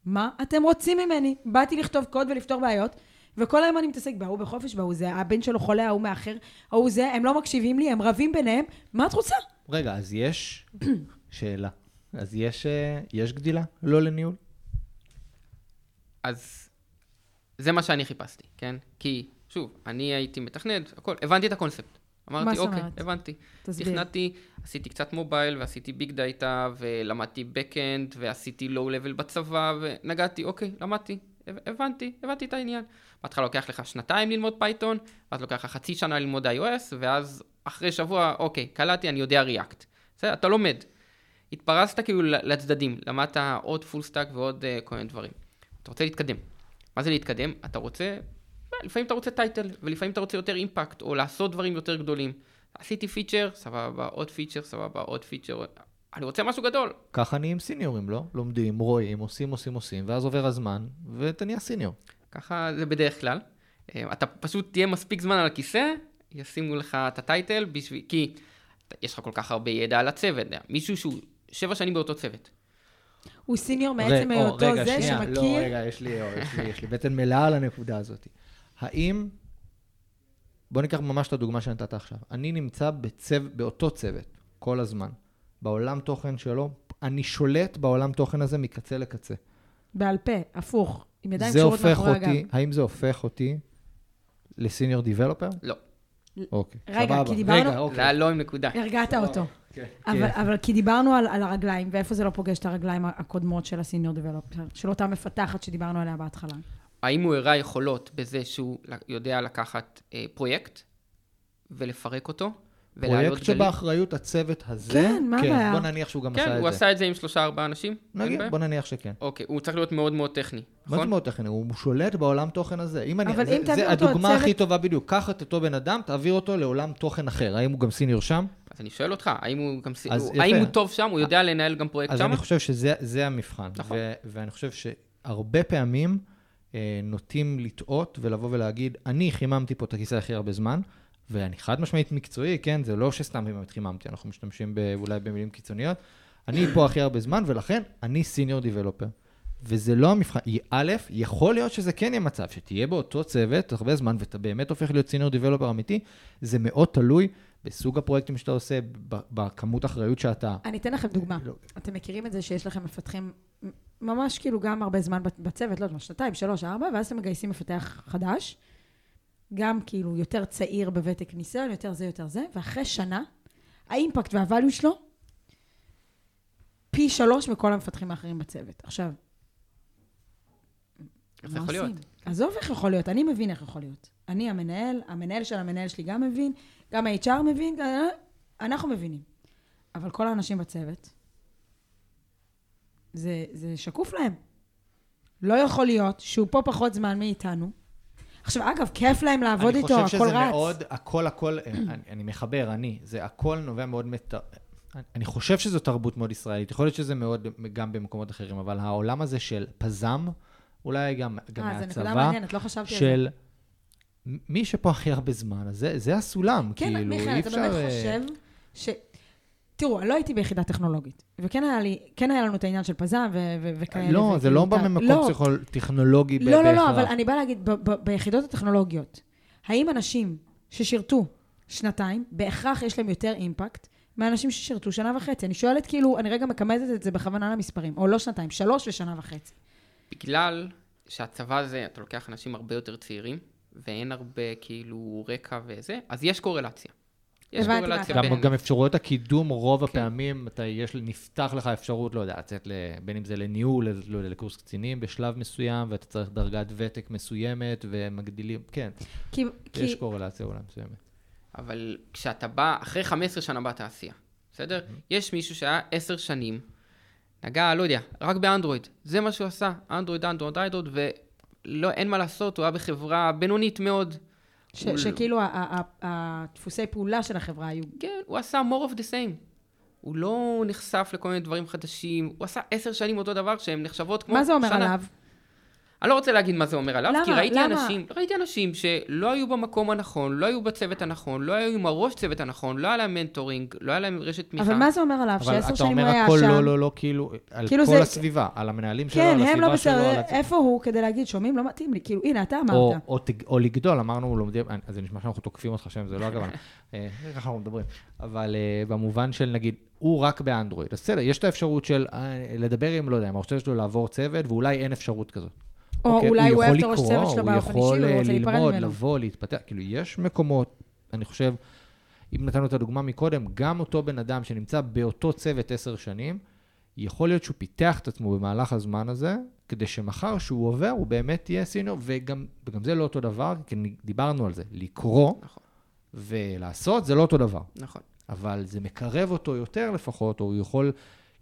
מה אתם רוצים ממני? באתי לכתוב קוד ולפתור בעיות, וכל היום אני מתעסק בהוא בחופש, בהוא זה, הבן שלו חולה, ההוא מאחר, ההוא זה, הם לא מקשיבים לי, הם רבים ביניהם, מה את רוצה? רגע, אז יש, שאלה, אז יש, אה, יש גדילה? לא לניהול? אז זה מה שאני חיפשתי, כן? כי, שוב, אני הייתי מתכנת, הכל, הבנתי את הקונספט. אמרתי, אוקיי, אומרת? הבנתי. תסביר. תכנתי, עשיתי קצת mobile, ועשיתי big data, ולמדתי backend, ועשיתי low level בצבא, ונגעתי, אוקיי, למדתי, הב- הבנתי, הבנתי את העניין. בהתחלה לוקח לך שנתיים ללמוד Python, ואז לוקח לך חצי שנה ללמוד iOS, ואז אחרי שבוע, אוקיי, קלטתי, אני יודע React. בסדר, אתה לומד. התפרסת כאילו לצדדים, למדת עוד full stack ועוד uh, כל מיני דברים. אתה רוצה להתקדם. מה זה להתקדם? אתה רוצה, לפעמים אתה רוצה title, ולפעמים אתה רוצה יותר אימפקט, או לעשות דברים יותר גדולים. עשיתי feature, סבבה, עוד feature, סבבה, עוד feature. אני רוצה משהו גדול. ככה נהיים סיניורים, לא? לומדים, רואים, עושים, עושים, עושים, ואז עובר הזמן, ואתה נהיה סיניור. ככה זה בדרך כלל. אה, אתה פשוט תהיה מספיק זמן על הכיסא, ישימו לך את הטייטל, בשביל... כי יש לך כל כך הרבה ידע על הצוות. מישהו שהוא שבע שנים באותו צוות. הוא סיניור מעצם היותו רגע, זה שנייה, שמכיר... לא, רגע, יש לי, יש לי, יש לי בטן מלאה על הנקודה הזאת. האם, בוא ניקח ממש את הדוגמה שנתת עכשיו. אני נמצא בצו, באותו צוות כל הזמן, בעולם תוכן שלו, אני שולט בעולם תוכן הזה מקצה לקצה. בעל פה, הפוך, עם ידיים זה קשורות מאחורי הגב. אותי, האם זה הופך אותי לסיניור דיבלופר? לא, אוקיי, רגע, סבבה. כי דיברנו- רגע, זה אוקיי. היה לא עם נקודה. הרגעת אותו. כן. אבל, אבל כי דיברנו על, על הרגליים, ואיפה זה לא פוגש את הרגליים הקודמות של הסיניור דבלופר, של אותה מפתחת שדיברנו עליה בהתחלה. האם הוא הראה יכולות בזה שהוא יודע לקחת אה, פרויקט ולפרק אותו, פרויקט? שבאחריות הצוות הזה, כן, מה הבעיה? בוא נניח שהוא גם עשה כן, את הוא זה. עשה את זה עם שלושה ארבעה אנשים. נגיד. בוא נניח שכן. אוקיי, הוא צריך להיות מאוד מאוד טכני, מה זה נכון? מאוד טכני? הוא שולט בעולם תוכן הזה. אם אני, אבל זה, אם תעביר זה אותו הדוגמה הצוות- הכי טובה בדיוק. קח את אותו בן אדם, תעביר אותו לעולם תוכן אחר. האם הוא גם סיניור שם? אז אני שואל אותך, האם הוא גם... סי- אז הוא- יפה. האם הוא טוב שם? הוא יודע לנהל גם פרויקט אז שם? אני חושב שזה זה המבחן. נכון. ו- ואני חושב שהרבה פעמים נוטים לטעות ולבוא ולהגיד, אני חיממתי פה את הכיסא הכי הרבה זמן, ואני חד משמעית מקצועי, כן? זה לא שסתם באמת חיממתי, אנחנו משתמשים ב- אולי במילים קיצוניות. אני פה הכי הרבה זמן, ולכן אני סיניור דיבלופר. וזה לא המבחן. א', יכול להיות שזה כן יהיה מצב, שתהיה באותו צוות הרבה זמן, ואתה באמת הופך להיות סיניור דיבלופר אמיתי, זה מאוד תלוי בסוג הפרויקטים שאתה עושה, בכמות אחריות שאתה... אני אתן לכם דוגמה. לא. אתם מכירים את זה שיש לכם מפתחים ממש כאילו גם הרבה זמן בצ- בצוות, לא יודעת, מה, שנתיים, שלוש, ארבע, ואז אתם מגייסים מפתח חדש, גם כאילו יותר צעיר בוותק ניסיון, יותר זה, יותר זה, ואחרי שנה, האימפקט והvalue שלו, פי שלוש מכל המפתחים האחרים בצוות. עכשיו, איך יכול להיות? עושים? עזוב איך יכול להיות, אני מבין איך יכול להיות. אני המנהל, המנהל של המנהל שלי גם מבין, גם ה-HR מבין, גם- אנחנו מבינים. אבל כל האנשים בצוות, זה, זה שקוף להם. לא יכול להיות שהוא פה פחות זמן מאיתנו. עכשיו, אגב, כיף להם לעבוד איתו, אני הכל חושב שזה רץ. מאוד, הכל, הכל, אני, אני מחבר, אני, זה הכל נובע מאוד מת... אני חושב שזו תרבות מאוד ישראלית, יכול להיות שזה מאוד גם במקומות אחרים, אבל העולם הזה של פזם, אולי גם, גם אה, זו נקודה מהצבא, מעניינת, לא חשבתי על זה. של מי שפה הכי הרבה זמן, אז זה, זה הסולם, כן, כאילו, מיכאל, אי אתה אפשר... באמת אה, חושב. תראו, לא הייתי ביחידה טכנולוגית, וכן היה, לי, כן היה לנו את העניין של פזם ו- ו- וכאלה. לא, זה לא בא ממקום לא, פסיכול- טכנולוגי לא, לא, לא, בהכרח. אבל אני באה להגיד, ב- ב- ביחידות הטכנולוגיות, האם אנשים ששירתו שנתיים, בהכרח יש להם יותר אימפקט מאנשים ששירתו שנה וחצי? אני שואלת, כאילו, אני רגע מכמתת את זה בכוונה למספרים, או לא שנתיים, שלוש ושנה וחצי. בגלל שהצבא הזה, אתה לוקח אנשים הרבה יותר צעירים, ואין הרבה כאילו רקע וזה, אז יש קורלציה. יש הבנתי קורלציה גם, בין... גם אפשרויות הקידום, רוב כן. הפעמים, אתה, יש, נפתח לך אפשרות, לא יודע, לצאת, בין אם זה לניהול, לא יודע, לקורס קצינים בשלב מסוים, ואתה צריך דרגת ותק מסוימת, ומגדילים, כן, כי, יש כי קורלציה אולי מסוימת. אבל כשאתה בא, אחרי 15 שנה בתעשייה, בסדר? יש מישהו שהיה 10 שנים, נגע, לא יודע, רק באנדרואיד. זה מה שהוא עשה, אנדרואיד, אנדרואיד, אנדרואיד, ולא, אין מה לעשות, הוא היה בחברה בינונית מאוד. ש, הוא- שכאילו הדפוסי פעולה של החברה היו... כן, הוא עשה more of the same. הוא לא נחשף לכל מיני דברים חדשים, הוא עשה עשר שנים אותו דבר שהן נחשבות כמו מה זה אומר שנה. עליו? אני לא רוצה להגיד מה זה אומר עליו, למה? כי ראיתי למה? אנשים, ראיתי אנשים שלא היו במקום הנכון, לא היו בצוות הנכון, לא היו עם הראש צוות הנכון, לא היה להם מנטורינג, לא היה להם רשת תמיכה. אבל מה זה אומר עליו? אבל שעשר אתה שנים אומר הוא היה הכל שם. לא, לא, לא, כאילו, על כאילו כל זה- הסביבה, על המנהלים שלו, כן, על הם לא הסביבה שלו, בסדר, על... הצ- איפה הוא כדי להגיד, שומעים? לא מתאים לי. כאילו, הנה, אתה או, אמרת. או, תג- או לגדול, אמרנו, לומדים, אז זה נשמע שאנחנו תוקפים אותך שם, זה לא הכוונה. אה, ככה אנחנו מדברים. אבל אה, במובן של, נגיד, הוא רק באנדרואיד, אז בסדר, יש את האפשרות של אה, לדבר עם, לא יודע, עם הרשת שלו לעבור צוות, ואולי אין אפשרות כזאת. או אוקיי, אולי הוא אוהב את יכול הראש צוות שלו באופן אישי, הוא יכול הוא אה, רוצה להיפרד ללמוד, ממנו. לבוא, להתפתח, כאילו, יש מקומות, אני חושב, אם נתנו את הדוגמה מקודם, גם אותו בן אדם שנמצא באותו צוות עשר שנים, יכול להיות שהוא פיתח את עצמו במהלך הזמן הזה, כדי שמחר שהוא עובר, הוא באמת יהיה סיניור, וגם, וגם זה לא אותו דבר, כי דיברנו על זה, לקרוא נכון. ולעשות זה לא אותו דבר, נכון. אבל זה מקרב אותו יותר לפחות, או הוא יכול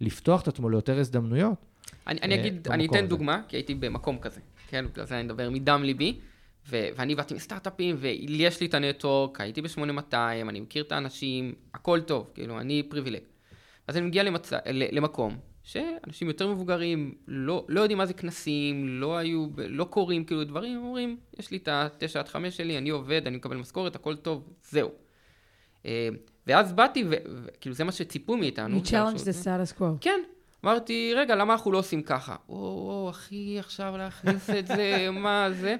לפתוח את עצמו ליותר הזדמנויות. אני, אני אה, אגיד, אני אתן הזה. דוגמה, כי הייתי במקום כזה, כן? בגלל זה אני מדבר מדם ליבי, ו- ואני באתי מסטארט-אפים, ויש לי את הנטוורק, הייתי ב-8200, אני מכיר את האנשים, הכל טוב, כאילו, אני פריבילג. אז אני מגיע למצ... למקום שאנשים יותר מבוגרים, לא, לא יודעים מה זה כנסים, לא היו, לא קוראים כאילו דברים, אומרים, יש לי את ה-9 עד 5 שלי, אני עובד, אני מקבל משכורת, הכל טוב, זהו. אה, ואז באתי, וכאילו זה מה שציפו מאיתנו. You challenge the status quo. כן. אמרתי, רגע, למה אנחנו לא עושים ככה? או, או, אחי, עכשיו להכניס את זה, מה זה?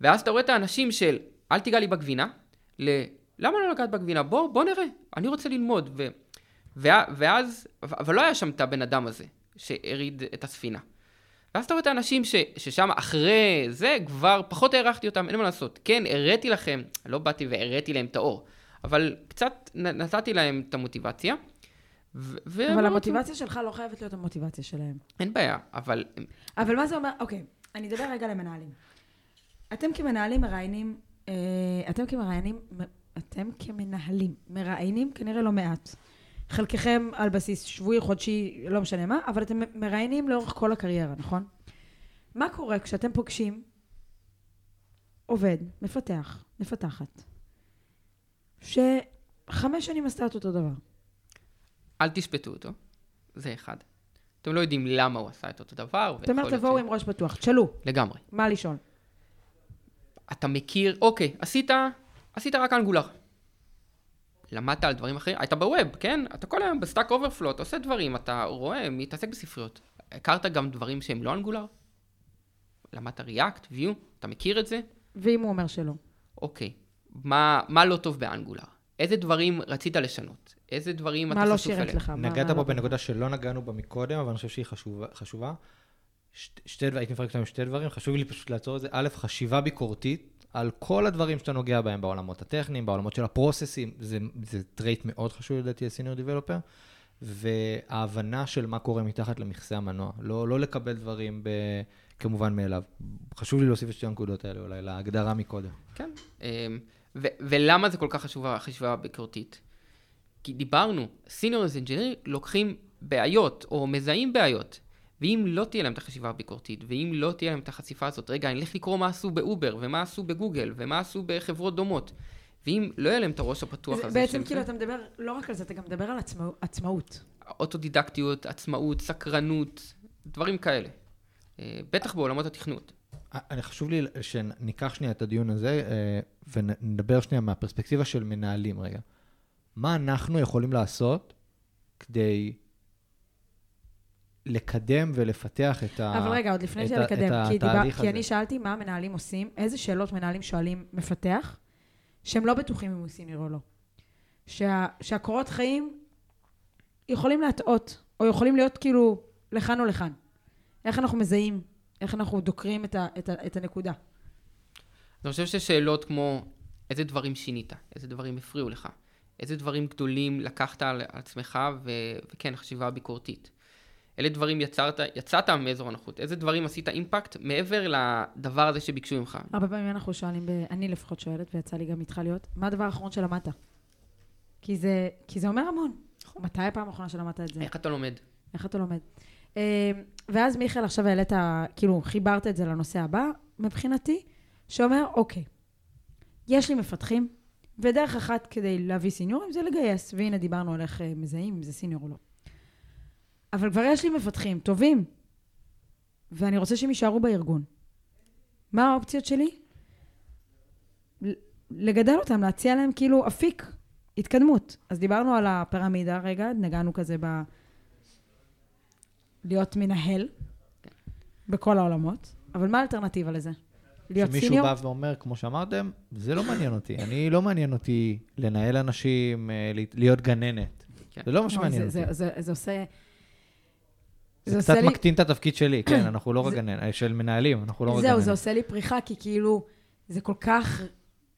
ואז אתה רואה את האנשים של, אל תיגע לי בגבינה, ל, למה לא לגעת בגבינה? בוא, בוא נראה, אני רוצה ללמוד. ו, ואז, אבל לא היה שם את הבן אדם הזה, שהרעיד את הספינה. ואז אתה רואה את האנשים ש, ששם אחרי זה, כבר פחות הערכתי אותם, אין מה לעשות. כן, הראיתי לכם, לא באתי והראיתי להם את האור, אבל קצת נתתי להם את המוטיבציה. ו- אבל המוטיבציה שלך לא חייבת להיות המוטיבציה שלהם. אין בעיה, אבל אבל מה זה אומר? אוקיי, אני אדבר רגע למנהלים. אתם כמנהלים מראיינים, אה, אתם כמראיינים, אתם כמנהלים מראיינים כנראה לא מעט. חלקכם על בסיס שבועי, חודשי, לא משנה מה, אבל אתם מראיינים לאורך כל הקריירה, נכון? מה קורה כשאתם פוגשים עובד, מפתח, מפתחת, שחמש שנים עשתה את אותו דבר? אל תשפטו אותו, זה אחד. אתם לא יודעים למה הוא עשה את אותו דבר. אתה אומר, ויכול להיות תבואו עם ראש פתוח, תשאלו, לגמרי. מה לשאול? אתה מכיר, אוקיי, עשית, עשית רק Angular. למדת על דברים אחרים, היית ב web, כן? אתה כל היום ב Stack Overflow, אתה עושה דברים, אתה רואה, מתעסק בספריות. הכרת גם דברים שהם לא Angular? למדת React, Vue, אתה מכיר את זה? ואם הוא אומר שלא? אוקיי. מה, מה לא טוב ב Angular? איזה דברים רצית לשנות? איזה דברים אתה מה לא חשוף שירת אליהם? לך? מה- נגעת מה פה לא- בנקודה שלא נגענו בה מקודם, אבל אני חושב שהיא חשובה. חשובה. שת- שתי דברים, הייתי מפרק אותם עם שתי דברים, חשוב לי פשוט לעצור את זה. א', חשיבה ביקורתית על כל הדברים שאתה נוגע בהם בעולמות הטכניים, בעולמות של ה processים, זה, זה trait מאוד חשוב לדעתי ל senior developer, וההבנה של מה קורה מתחת למכסה המנוע. לא, לא לקבל דברים ב, כמובן מאליו. חשוב לי להוסיף את שתי הנקודות האלה אולי, להגדרה מקודם. כן. אמ, ו- ולמה זה כל כך חשובה החשיבה הביקורתית? כי דיברנו, senior engineer לוקחים בעיות, או מזהים בעיות. ואם לא תהיה להם את החשיבה הביקורתית, ואם לא תהיה להם את החשיפה הזאת, רגע, אני אלך לקרוא מה עשו ב Uber, ומה עשו בגוגל, ומה עשו בחברות דומות. ואם לא יהיה להם את הראש הפתוח זה- הזה בעצם כאילו זה, אתה מדבר לא רק על זה, אתה גם מדבר על עצמאות- עצמאות. אוטודידקטיות, עצמאות, סקרנות, דברים כאלה. אה, בטח בעולמות התכנות. אני חשוב לי שניקח שנייה את הדיון הזה אה, ונדבר שנייה מהפרספקטיבה של מנהלים רגע. מה אנחנו יכולים לעשות כדי לקדם ולפתח את ה... אבל רגע, עוד לפני את זה ה- לקדם, את כי, דיבר, התהליך כי הזה. אני שאלתי מה המנהלים עושים, איזה שאלות מנהלים שואלים מפתח, שהם לא בטוחים אם הוא סיניור או לא. שה, שהקורות חיים יכולים להטעות, או יכולים להיות כאילו לכאן או לכאן. איך אנחנו מזהים, איך אנחנו דוקרים את, ה, את, ה, את הנקודה. אני חושב ששאלות כמו איזה דברים שינית, איזה דברים הפריעו לך, איזה דברים גדולים לקחת על עצמך, ו- וכן, חשיבה ביקורתית. אילו דברים יצרת, יצאת מאזור הנוחות, איזה דברים עשית אימפקט מעבר לדבר הזה שביקשו ממך. הרבה פעמים אנחנו שואלים, ב- אני לפחות שואלת, ויצא לי גם איתך להיות, מה הדבר האחרון שלמדת? כי זה, כי זה אומר המון. מתי הפעם האחרונה שלמדת את זה? איך אתה לומד? איך אתה לומד? אה, ואז מיכאל, עכשיו העלית, כאילו, חיברת את זה לנושא הבא, מבחינתי, שאומר, אוקיי, יש לי מפתחים, ודרך אחת כדי להביא סיניורים זה לגייס, והנה דיברנו על איך אה, מזהים אם זה סיניור או לא. אבל כבר יש לי מפתחים טובים, ואני רוצה שהם יישארו בארגון. מה האופציות שלי? לגדל אותם, להציע להם כאילו אפיק, התקדמות. אז דיברנו על הפירמידה, רגע, נגענו כזה ב... להיות מנהל בכל העולמות, אבל מה האלטרנטיבה לזה? להיות שמישהו סיניור? בא ואומר, כמו שאמרתם, זה לא מעניין אותי. אני לא מעניין אותי לנהל אנשים, אה, ל- להיות גננת. כן. זה לא מה שמעניין אותי. זה- זה זה עושה... זה קצת לי- מקטין את התפקיד שלי, כן, אנחנו לא רק גננת, אה, של מנהלים, אנחנו לא רק זהו, גננת. זה עושה לי פריחה, כי כאילו, זה כל כך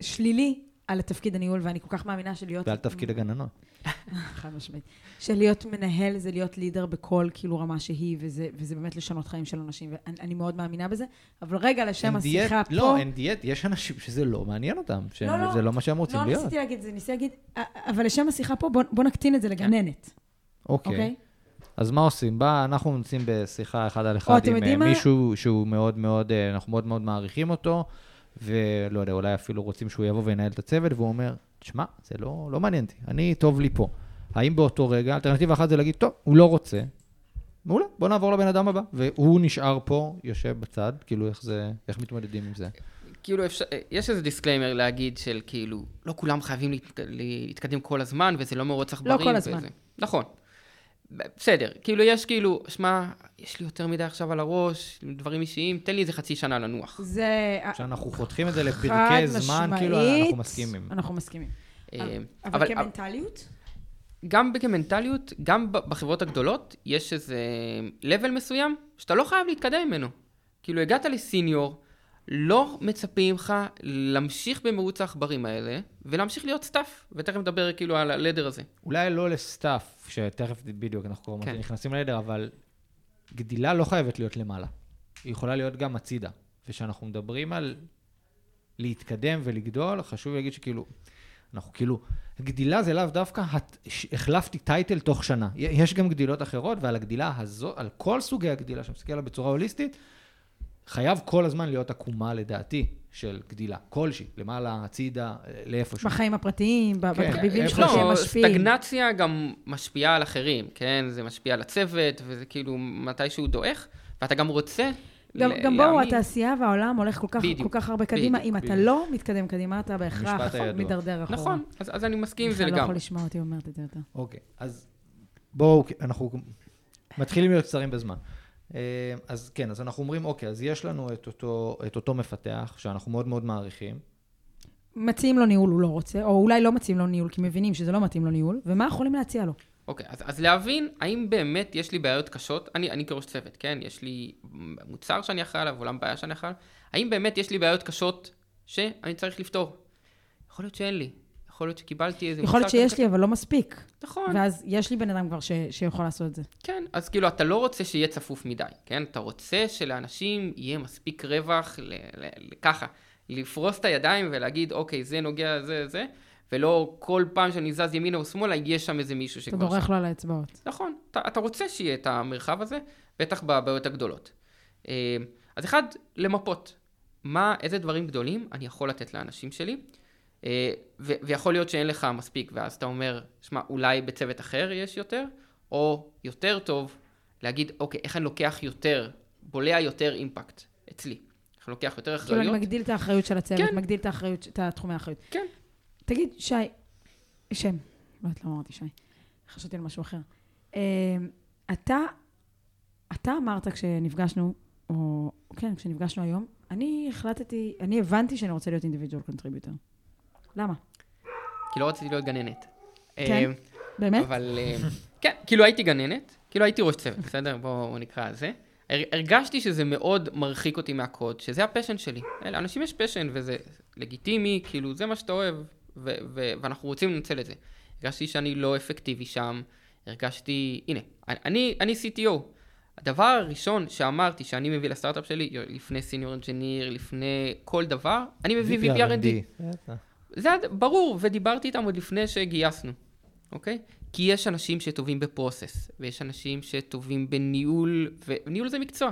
שלילי על התפקיד הניהול, ואני כל כך מאמינה שלהיות... ועל תפקיד הגננות. חד משמעית. של להיות מנהל זה להיות לידר בכל כאילו רמה שהיא, וזה, וזה באמת לשנות חיים של אנשים, ואני אני מאוד מאמינה בזה. אבל רגע, לשם השיחה פה... לא, אין דיאט, יש אנשים שזה לא מעניין אותם, לא, לא. שזה לא מה שהם רוצים לא להיות. ניסיתי להגיד את זה, ניסיתי להגיד, "א- אבל לשם השיחה פה, בוא, בוא נקטין את זה לגננת, אוקיי. אוקיי? אז מה עושים? בא, אנחנו נמצאים בשיחה אחד על אחד עם אה? מישהו שהוא מאוד מאוד, אה, אנחנו מאוד מאוד מעריכים אותו, ולא יודע, אולי אפילו רוצים שהוא יבוא וינהל את הצוות, והוא אומר, תשמע, זה לא, לא מעניין אותי, אני, טוב לי פה. האם באותו רגע, אלטרנטיבה אחת זה להגיד, טוב, הוא לא רוצה, מעולה, בוא נעבור לבן אדם הבא. והוא נשאר פה, יושב בצד, כאילו איך זה, איך מתמודדים עם זה. כאילו, אפשר, יש איזה disclaimer להגיד של כאילו, לא כולם חייבים להת, להתקדם כל הזמן, וזה לא מרוץ עכברים. כל הזמן. וזה. נכון. בסדר, כאילו, יש כאילו, שמע, יש לי יותר מדי עכשיו על הראש, דברים אישיים, תן לי איזה חצי שנה לנוח. זה... כשאנחנו חותכים את זה לפרקי זמן, כאילו, אנחנו מסכימים. אנחנו מסכימים. אה, אבל כמנטליות? גם כמנטליות, גם בחברות הגדולות, יש איזה level מסוים שאתה לא חייב להתקדם ממנו. כאילו, הגעת ל senior, לא מצפים ממך להמשיך במרוץ העכברים האלה, ולהמשיך להיות staff, ותכף נדבר כאילו על ה ladder הזה. אולי לא ל staff, שתכף בדיוק אנחנו כבר כן. נכנסים ל ladder, אבל גדילה לא חייבת להיות למעלה. היא יכולה להיות גם הצידה. וכשאנחנו מדברים על להתקדם ולגדול, חשוב להגיד שכאילו, אנחנו כאילו, גדילה זה לאו דווקא, החלפתי title תוך שנה. יש גם גדילות אחרות, ועל הגדילה הזאת, על כל סוגי הגדילה, שאני מסתכל עליה בצורה הוליסטית, חייב כל הזמן להיות עקומה, לדעתי, של גדילה. כלשהי, למעלה, הצידה, לאיפשהו. בחיים הפרטיים, כן, בתחביבים שלך שהם לא, משפיעים. סטגנציה גם משפיעה על אחרים, כן? זה משפיע על הצוות, וזה כאילו מתישהו דועך, ואתה גם רוצה גם, ל- גם בואו. התעשייה והעולם הולך כל כך, בדיוק, כל כך הרבה קדימה. בדיוק, אם אתה בדיוק. לא מתקדם קדימה, אתה בהכרח. מידרדר אחורה. נכון, אז, אז אני מסכים עם זה מיכאל לא יכול לגמרי. לשמוע אותי אומרת את זה יותר. אוקיי, אז בואו, אנחנו מתחילים להיות קצרים בזמן. אה, אז כן, אז אנחנו אומרים, אוקיי, אז יש לנו את אותו, את אותו מפתח, שאנחנו מאוד מאוד מעריכים. מציעים לו ניהול, הוא לא רוצה, או אולי לא מציעים לו ניהול, כי מבינים שזה לא מתאים לו ניהול, ומה יכולים להציע לו? אוקיי, אז, אז להבין האם באמת יש לי בעיות קשות, אני, אני כראש צוות, כן? יש לי מוצר שאני אחראי עליו, עולם בעיה שאני אחראי עליו, האם באמת יש לי בעיות קשות שאני צריך לפתור? יכול להיות שאין לי. יכול להיות שקיבלתי איזה יכול להיות שיש לי, אבל לא מספיק. נכון. ואז יש לי בן אדם כבר ש- שיכול לעשות את זה. כן, אז כאילו, אתה לא רוצה שיהיה צפוף מדי, כן? אתה רוצה שלאנשים יהיה מספיק רווח, ל- ל- ל- ככה, לפרוס את הידיים ולהגיד, אוקיי, זה נוגע, זה, זה, ולא כל פעם שאני זז ימינה או שמאלה, יש שם איזה מישהו אתה שכבר דורך שם. לו על האצבעות. נכון, אתה, אתה רוצה שיהיה את המרחב הזה, בטח בבעיות הגדולות. אה, אז אחד, למפות. מה, איזה דברים גדולים אני יכול לתת לאנשים שלי, ו- ויכול להיות שאין לך מספיק, ואז אתה אומר, שמע, אולי בצוות אחר יש יותר, או יותר טוב, להגיד, אוקיי, איך אני לוקח יותר, בולע יותר impact אצלי. איך אני לוקח יותר כאילו, אני אחריות. מגדיל את האחריות של הצוות, כן. מגדיל את האחריות, את התחומי האחריות. כן. תגיד, שי, שם, לא יודעת למה אמרתי שי, חשבתי על משהו אחר. אה, אתה, אתה אמרת כשנפגשנו, או כן, כשנפגשנו היום, אני החלטתי, אני הבנתי שאני רוצה להיות individual contributor. למה? כי לא רציתי להיות גננת. כן? אה, באמת? אבל אה, כן, כאילו הייתי גננת, כאילו הייתי ראש צוות, בסדר? בואו נקרא על זה. הר- הרגשתי שזה מאוד מרחיק אותי מהקוד, שזה ה passion שלי. לאנשים יש passion וזה לגיטימי, כאילו זה מה שאתה אוהב, ו- ו- ואנחנו רוצים לנצל את זה. הרגשתי שאני לא אפקטיבי שם, הרגשתי, הנה, אני, אני CTO. הדבר הראשון שאמרתי שאני מביא לסטארט-אפ שלי, לפני senior engineer, לפני כל דבר, אני מביא VP R&D. זה ברור, ודיברתי איתם עוד לפני שגייסנו, אוקיי? כי יש אנשים שטובים ב process, ויש אנשים שטובים בניהול, וניהול זה מקצוע.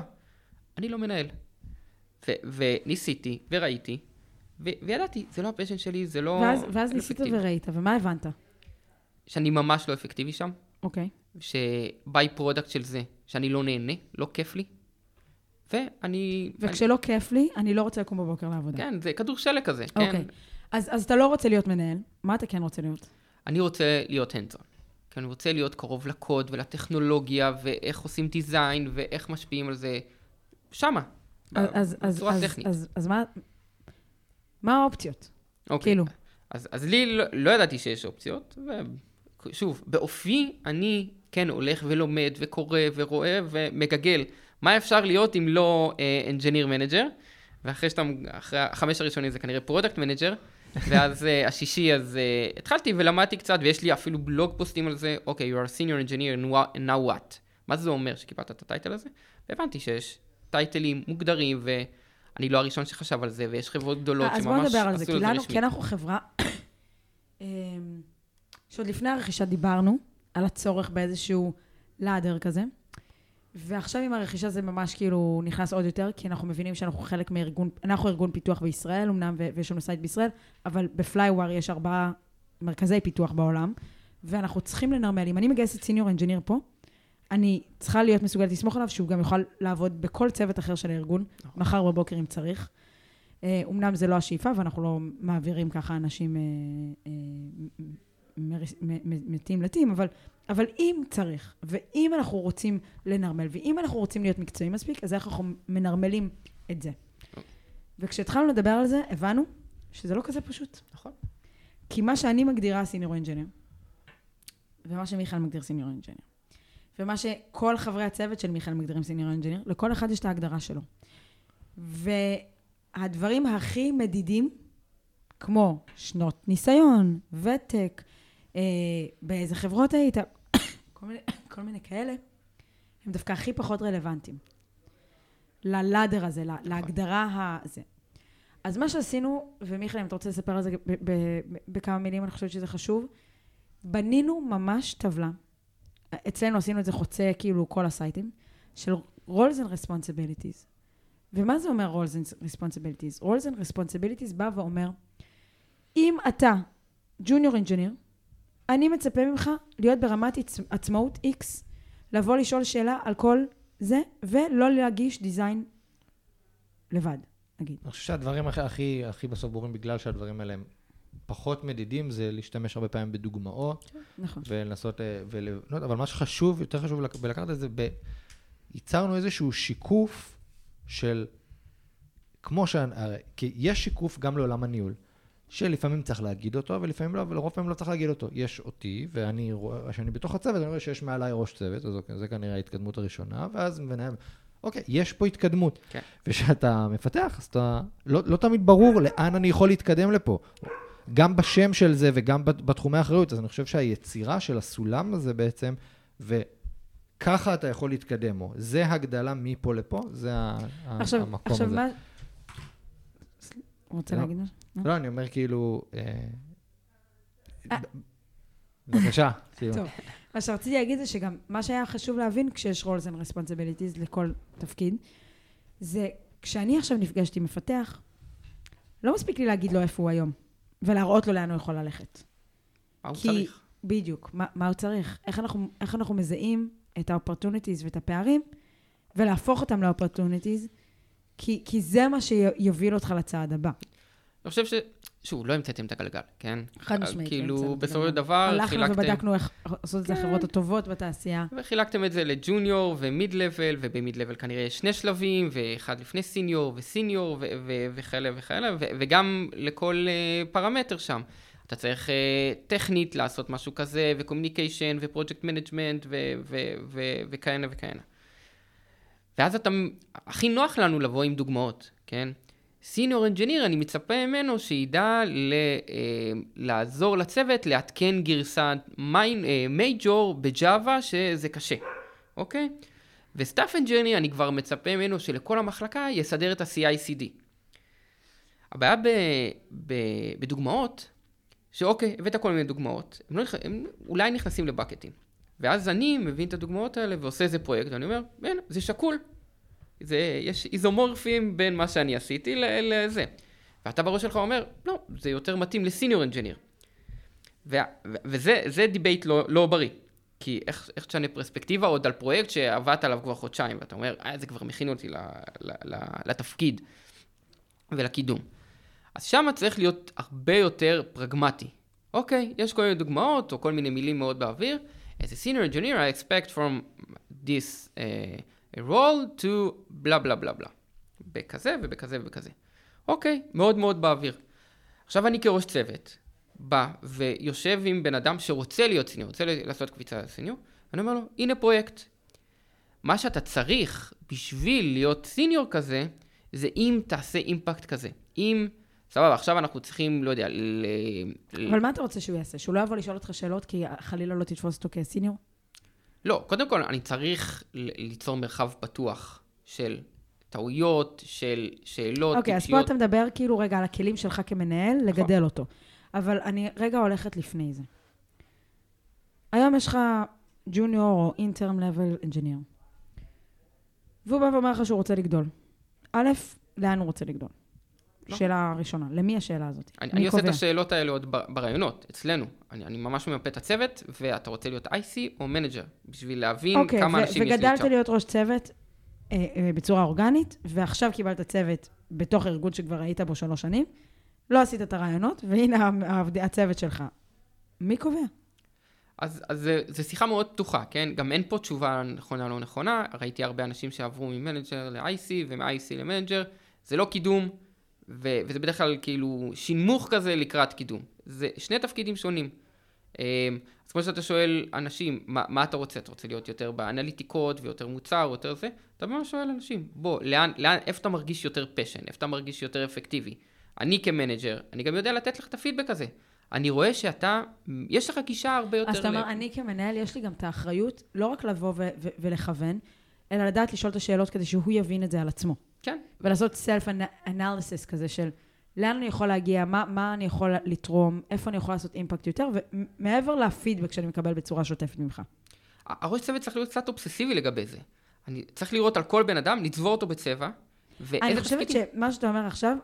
אני לא מנהל. ו- וניסיתי, וראיתי, ו- וידעתי, זה לא ה passion שלי, זה לא... ואז, ואז ניסית וראית, ומה הבנת? שאני ממש לא אפקטיבי שם. אוקיי. שby-product של זה, שאני לא נהנה, לא כיף לי. ואני... וכשלא אני... כיף לי, אני לא רוצה לקום בבוקר לעבודה. כן, זה כדור שלג כזה, כן. אז, אז אתה לא רוצה להיות מנהל, מה אתה כן רוצה להיות? אני רוצה להיות הנדסון. כי אני רוצה להיות קרוב לקוד ולטכנולוגיה, ואיך עושים דיזיין, ואיך משפיעים על זה. שמה. אז, בצורה אז, טכנית. אז, אז, אז מה, מה האופציות? אוקיי. כאילו. אז, אז לי לא, לא ידעתי שיש אופציות, ושוב, באופי אני כן הולך ולומד וקורא ורואה ומגגל. מה אפשר להיות אם לא uh, manager? ואחרי שאתה, אחרי החמש הראשונים זה כנראה product manager. ואז uh, השישי, אז uh, התחלתי ולמדתי קצת, ויש לי אפילו בלוג פוסטים על זה, אוקיי, okay, you are a senior engineer now what? מה זה אומר שקיבלת את ה title הזה? והבנתי שיש titleים מוגדרים, ואני לא הראשון שחשב על זה, ויש חברות גדולות שממש עשו את זה רשמי. אז בוא נדבר על זה, כי, לנו, כי אנחנו חברה, אמ, שעוד לפני הרכישה דיברנו על הצורך באיזשהו ladder כזה. ועכשיו עם הרכישה זה ממש כאילו נכנס עוד יותר, כי אנחנו מבינים שאנחנו חלק מארגון, אנחנו ארגון פיתוח בישראל אמנם, ויש לנו site בישראל, אבל בפלייוואר יש ארבעה מרכזי פיתוח בעולם, ואנחנו צריכים לנרמל. אם אני מגייסת senior engineer פה, אני צריכה להיות מסוגלת לסמוך עליו, שהוא גם יוכל לעבוד בכל צוות אחר של הארגון, נכון. מחר בבוקר אם צריך. אומנם זה לא השאיפה, ואנחנו לא מעבירים ככה אנשים אה, אה, מ team ל team, אבל, אבל אם צריך, ואם אנחנו רוצים לנרמל, ואם אנחנו רוצים להיות מקצועיים מספיק, אז איך אנחנו מנרמלים את זה. וכשהתחלנו לדבר על זה, הבנו שזה לא כזה פשוט. נכון. כי מה שאני מגדירה senior engineer, ומה שמיכאל מגדיר senior engineer, ומה שכל חברי הצוות של מיכאל מגדירים senior engineer, לכל אחד יש את ההגדרה שלו. והדברים הכי מדידים, כמו שנות ניסיון, ותק, אה, באיזה חברות היית, כל מיני, כל מיני כאלה, הם דווקא הכי פחות רלוונטיים. ללאדר הזה, להגדרה הזה. אז מה שעשינו, ומיכאל, אם אתה רוצה לספר על זה בכמה מילים, אני חושבת שזה חשוב, בנינו ממש טבלה. אצלנו עשינו את זה חוצה כאילו כל הסייטים, של roles and responsibilities. ומה זה אומר roles and responsibilities? roles and responsibilities בא ואומר, אם אתה junior engineer, אני מצפה ממך להיות ברמת עצמאות X, לבוא לשאול שאלה על כל זה, ולא להגיש דיזיין לבד, נגיד. אני חושב שהדברים הכי, הכי, בסוף ברורים, בגלל שהדברים האלה הם פחות מדידים, זה להשתמש הרבה פעמים בדוגמאות. נכון. ולנסות, אה, ולבנות, אבל מה שחשוב, יותר חשוב בלקחת את זה, ב... ייצרנו איזשהו שיקוף של, כמו ש... כי יש שיקוף גם לעולם הניהול. שלפעמים צריך להגיד אותו, ולפעמים לא, ולרוב פעמים לא צריך להגיד אותו. יש אותי, ואני רואה, כשאני בתוך הצוות, אני רואה שיש מעליי ראש צוות, אז אוקיי, זה כנראה ההתקדמות הראשונה, ואז מנהל, אוקיי, יש פה התקדמות. כן. וכשאתה מפתח, אז אתה, לא, לא תמיד ברור לאן אני יכול להתקדם לפה. גם בשם של זה וגם בתחומי האחריות, אז אני חושב שהיצירה של הסולם הזה בעצם, וככה אתה יכול להתקדם, או זה הגדלה מפה לפה, זה עכשיו, המקום עכשיו הזה. עכשיו מה... רוצה לא. להגיד משהו? לא, אני אומר כאילו... אה, אה. בבקשה. טוב. מה שרציתי להגיד זה שגם מה שהיה חשוב להבין כשיש roles and responsibilities לכל תפקיד, זה כשאני עכשיו נפגשת עם מפתח, לא מספיק לי להגיד לו איפה הוא היום, ולהראות לו לאן הוא יכול ללכת. מה הוא צריך? בדיוק, מה, מה הוא צריך. איך אנחנו, איך אנחנו מזהים את ה-opportunities ואת הפערים, ולהפוך אותם ל-opportunities, כי, כי זה מה שיוביל אותך לצעד הבא. אני חושב ש... שוב, לא המצאתם את הגלגל, כן? חד משמעית. לא כאילו, בסופו של דבר, חילקתם... הלכנו ובדקנו איך לעשות את זה החברות כן. הטובות בתעשייה. וחילקתם את זה לג'וניור ומיד לבל, ובמיד לבל כנראה יש שני שלבים, ואחד לפני סיניור וסיניור, וכאלה וכאלה, וגם לכל אה, פרמטר שם. אתה צריך uh, טכנית לעשות משהו כזה, ו communication, ו project management, וכהנה וכהנה. ואז אתה, הכי נוח לנו לבוא עם דוגמאות, כן? senior engineer, אני מצפה ממנו שידע ל, אה, לעזור לצוות לעדכן גרסת major ב Java, שזה קשה, אוקיי? ו staff engineer, אני כבר מצפה ממנו שלכל המחלקה יסדר את ה-CI/CD. הבעיה ב, ב, בדוגמאות, שאוקיי, הבאת כל מיני דוגמאות, הם, לא, הם אולי נכנסים ל bucketים. ואז אני מבין את הדוגמאות האלה ועושה איזה פרויקט, ואני אומר, הנה, זה שקול. זה, יש איזומורפיזם בין מה שאני עשיתי לזה. ואתה בראש שלך אומר, לא, זה יותר מתאים ל senior engineer. וזה debate לא, לא בריא. כי איך, איך תשנה פרספקטיבה עוד על פרויקט שעבדת עליו כבר חודשיים, ואתה אומר, אה, זה כבר מכין אותי ל, ל, ל, לתפקיד ולקידום. אז שם צריך להיות הרבה יותר פרגמטי. אוקיי, יש כל מיני דוגמאות, או כל מיני מילים מאוד באוויר. As a senior engineer, I expect from this uh, role to בלה בלה בלה בלה. בכזה ובכזה ובכזה. אוקיי, מאוד מאוד באוויר. עכשיו אני כראש צוות, בא ויושב עם בן אדם שרוצה להיות סיניור, רוצה לעשות קביצה לסיניור, אני אומר לו, הנה פרויקט. מה שאתה צריך בשביל להיות סיניור כזה, זה אם תעשה אימפקט כזה. אם, סבבה, עכשיו אנחנו צריכים, לא יודע, ל... אבל מה אתה רוצה שהוא יעשה? שהוא לא יבוא לשאול אותך שאלות כי חלילה לא תתפוס אותו כסיניור? לא, קודם כל אני צריך ליצור מרחב פתוח של טעויות, של שאלות, אוקיי, אז פה אתה מדבר כאילו רגע על הכלים שלך כמנהל, נכון. לגדל אותו. אבל אני רגע הולכת לפני זה. היום יש לך junior או intermediate level engineer. והוא בא ואומר לך שהוא רוצה לגדול. א', לאן הוא רוצה לגדול? לא. שאלה ראשונה. למי השאלה הזאת? אני, אני עושה את השאלות האלה עוד בראיונות, אצלנו. אני, אני ממש ממפה את הצוות, ואתה רוצה להיות IC או manager, בשביל להבין אוקיי, כמה ו- אנשים יש לי וגדלת להיות ראש צוות אה, אה, בצורה אורגנית, ועכשיו קיבלת צוות בתוך ארגון שכבר היית בו שלוש שנים, לא עשית את הרעיונות, והנה הצוות שלך. מי קובע? אז, אז זה, זה שיחה מאוד פתוחה, כן? גם אין פה תשובה נכונה לא נכונה. ראיתי הרבה אנשים שעברו מ manager ל-IC ומ-IC ל manager. זה לא קידום, ו- וזה בדרך כלל כאילו שנמוך כזה לקראת קידום. זה שני תפקידים שונים. אמ, אז כמו שאתה שואל אנשים, מה, מה אתה רוצה? אתה רוצה להיות יותר באנליטיקות ויותר מוצר יותר זה? אתה ממש שואל אנשים, בוא, לאן, לאן, איפה אתה מרגיש יותר passion? איפה אתה מרגיש יותר אפקטיבי? אני כמנג'ר, אני גם יודע לתת לך את הפידבק הזה. אני רואה שאתה, יש לך גישה הרבה יותר... אז אתה אומר, אני כמנהל, יש לי גם את האחריות לא רק לבוא ו- ו- ולכוון, אלא לדעת לשאול את השאלות כדי שהוא יבין את זה על עצמו. כן. ולעשות סלף אנליסיס כזה של לאן אני יכול להגיע, מה, מה אני יכול לתרום, איפה אני יכול לעשות אימפקט יותר, ומעבר לפידבק שאני מקבל בצורה שוטפת ממך. הראש צוות צריך להיות קצת אובססיבי לגבי זה. אני צריך לראות על כל בן אדם, לצבור אותו בצבע, אני חושבת תפקידים... שמה שאתה אומר עכשיו,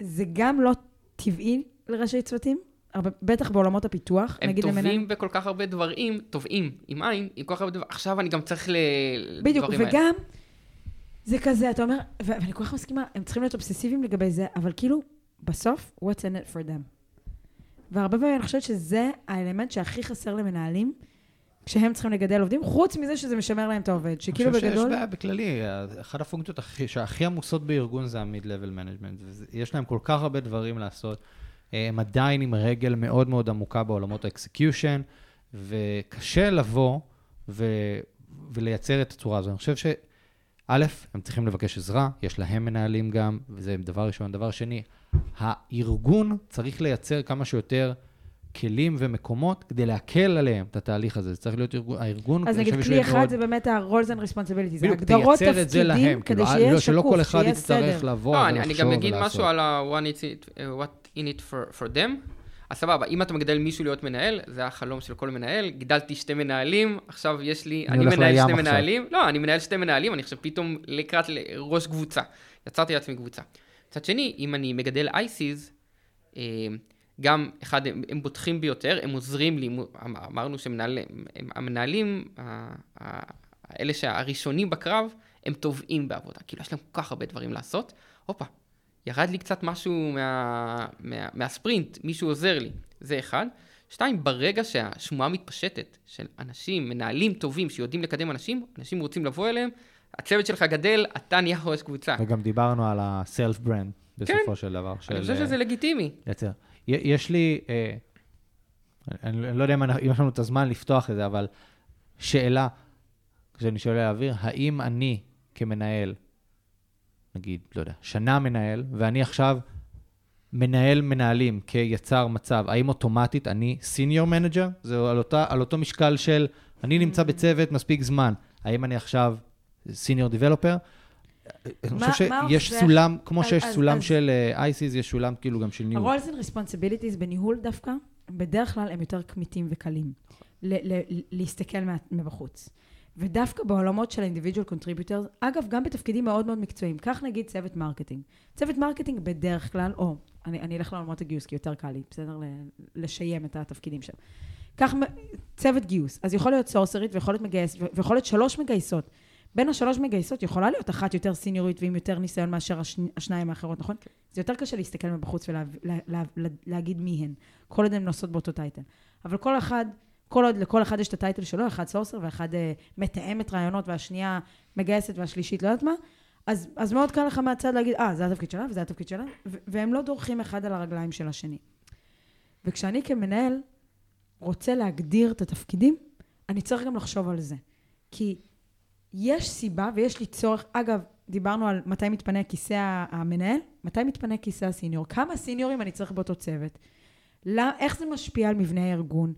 זה גם לא טבעי לראשי צוותים, הרבה, בטח בעולמות הפיתוח, נגיד למנהל. הם טובים בכל כך הרבה דברים, טובים, עם עין, עם כל כך הרבה דברים, עכשיו אני גם צריך ל... בדיוק, וגם, האלה. זה כזה, אתה אומר, ואני כל כך מסכימה, הם צריכים להיות אובססיביים לגבי זה, אבל כאילו, בסוף, what's in it for them. והרבה פעמים אני חושבת שזה האלמנט שהכי חסר למנהלים, כשהם צריכים לגדל עובדים, חוץ מזה שזה משמר להם את העובד, שכאילו בגדול... אני חושב שיש בעיה בכללי, אחת הפונקציות שהכי עמוסות בארגון זה ה-mid-level management, ויש להם כל כך הרבה דברים לעשות. הם עדיין עם רגל מאוד מאוד עמוקה בעולמות ה execution, וקשה לבוא ו... ולייצר את הצורה הזו. אני חושב ש... א', הם צריכים לבקש עזרה, יש להם מנהלים גם, וזה דבר ראשון. דבר שני, הארגון צריך לייצר כמה שיותר כלים ומקומות כדי להקל עליהם את התהליך הזה. זה צריך להיות ארגון, הארגון... אז נגיד כלי אחד מאוד... זה באמת ה-roles and responsibilities, זה הגדרות תפקידים, כדי כאילו, שיהיה לא, שקוף, שלא כל אחד יצטרך לבוא לא, ולחשוב ולעשות. אני גם אגיד משהו על ה-one what in it for, for them. אז סבבה, אם אתה מגדל מישהו להיות מנהל, זה החלום של כל מנהל. גידלתי שתי מנהלים, עכשיו יש לי, אני, אני מנהל שתי עכשיו. מנהלים. לא, אני מנהל שתי מנהלים, אני עכשיו פתאום לקראת ראש קבוצה. יצרתי לעצמי קבוצה. מצד שני, אם אני מגדל אייסיז, אה, גם, אחד, הם, הם בוטחים ביותר, הם עוזרים לי, אמרנו שהמנהלים, האלה שהראשונים בקרב, הם טובעים בעבודה. כאילו, יש להם כל כך הרבה דברים לעשות. הופה, ירד לי קצת משהו מה, מה, מהספרינט, מישהו עוזר לי, זה אחד. שתיים, ברגע שהשמועה מתפשטת של אנשים, מנהלים טובים שיודעים לקדם אנשים, אנשים רוצים לבוא אליהם, הצוות שלך גדל, אתה נהיה ראש קבוצה. וגם דיברנו על ה-self brand בסופו כן. של דבר. אני חושב שזה לגיטימי. לייצר. יש לי, אה, אני, אני לא יודע אם יש לנו את הזמן לפתוח את זה, אבל שאלה, כשאני שואל להעביר, האם אני כמנהל נגיד, לא יודע, שנה מנהל, ואני עכשיו מנהל מנהלים כיצר מצב, האם אוטומטית אני senior manager? זה על, אותה, על אותו משקל של אני נמצא בצוות מספיק זמן, האם אני עכשיו senior developer? אני חושב שיש סולם, כמו שיש סולם של ICs, יש סולם כאילו גם של ניהול. ה-roles and responsibilities בניהול דווקא, בדרך כלל הם יותר קמיטים וקלים. להסתכל מבחוץ. ודווקא בעולמות של ה-individual contributors, אגב, גם בתפקידים מאוד מאוד מקצועיים, קח נגיד צוות marketing. צוות marketing בדרך כלל, או, אני, אני אלך לעולמות הגיוס, כי יותר קל לי, בסדר? לשיים את התפקידים שם. מ- צוות גיוס, אז יכול להיות סורסרית ויכול להיות מגייס, ויכול להיות שלוש מגייסות. בין השלוש מגייסות יכולה להיות אחת יותר סיניורית ועם יותר ניסיון מאשר השני, השניים האחרות, נכון? זה יותר קשה להסתכל מבחוץ ולהגיד מי הן, כל עוד הן נושאות באותו טייטל. אבל כל אחד, כל עוד לכל אחד יש את הטייטל שלו, אחד סורסר ואחד אה, מתאמת רעיונות והשנייה מגייסת והשלישית לא יודעת מה, אז, אז מאוד קל לך מהצד להגיד, אה, זה התפקיד שלה וזה התפקיד שלה, והם לא דורכים אחד על הרגליים של השני. וכשאני כמנהל רוצה להגדיר את התפקידים, אני צריך גם לחשוב על זה. כי יש סיבה ויש לי צורך, אגב, דיברנו על מתי מתפנה כיסא המנהל, מתי מתפנה כיסא הסיניור, כמה סיניורים אני צריך באותו צוות, לא, איך זה משפיע על מבנה הארגון,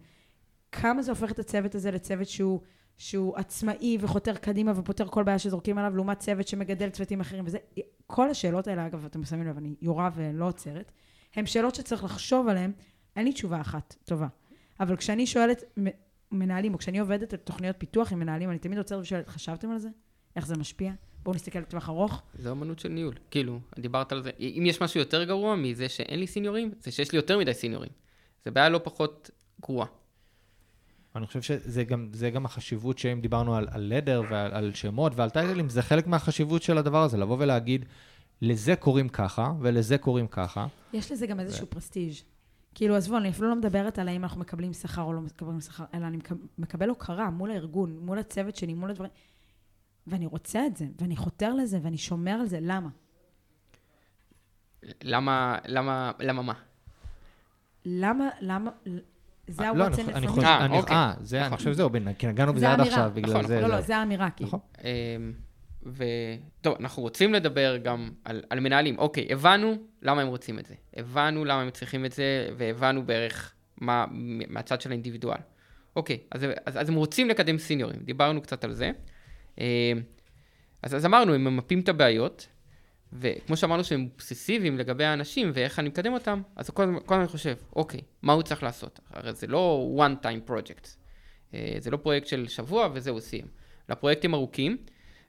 כמה זה הופך את הצוות הזה לצוות שהוא, שהוא עצמאי וחותר קדימה ופותר כל בעיה שזורקים עליו, לעומת צוות שמגדל צוותים אחרים וזה, כל השאלות האלה, אגב, אתם שמים לב, אני יורה ולא עוצרת, הן שאלות שצריך לחשוב עליהן, אין לי תשובה אחת טובה. אבל כשאני שואלת מנהלים, או כשאני עובדת על תוכניות פיתוח עם מנהלים, אני תמיד עוצרת ושואלת, חשבתם על זה? איך זה משפיע? בואו נסתכל לטווח ארוך. זה אמנות של ניהול. כאילו, דיברת על זה. אם יש משהו יותר גרוע מזה שאין לי סיניורים, זה שיש לי יותר מדי סיניורים. זה בעיה לא פחות גרועה. אני חושב שזה גם, זה גם החשיבות שאם דיברנו על, על לדר ועל על שמות ועל טייטלים, זה חלק מהחשיבות של הדבר הזה, לבוא ולהגיד, לזה קוראים ככה ולזה קוראים ככה. יש לזה גם איזשהו פרסטיג'. כאילו, עזבו, אני אפילו לא מדברת על האם אנחנו מקבלים שכר או לא מקבלים שכר, אלא אני מקב- מקבל הוקרה מול הארגון, מול הצוות שלי, מול הדברים. ואני רוצה את זה, ואני חותר לזה, ואני שומר על זה. למה? למה, למה, למה מה? למה, למה, זה לא, for חושב, me. אה, אוקיי. זה, אני. חושב שזהו, כי נגענו זה בזה עד. עכשיו, בגלל נכון, זה. לא, לא, זה. זה האמירה, כאילו. נכון. אמ, ו... טוב, אנחנו רוצים לדבר גם על, על מנהלים. אוקיי, הבנו למה הם רוצים את זה. הבנו למה הם צריכים את זה, והבנו בערך מה, מהצד של האינדיבידואל. אוקיי, אז, אז, אז הם רוצים לקדם סיניורים. דיברנו קצת על זה. אמ, אז, אז אמרנו, הם ממפים את הבעיות, וכמו שאמרנו שהם אובססיביים לגבי האנשים ואיך אני מקדם אותם, אז כל הזמן אני חושב, אוקיי, מה הוא צריך לעשות? הרי זה לא one time project. אה, זה לא פרויקט של שבוע וזהו, סיים. אלא פרויקטים ארוכים,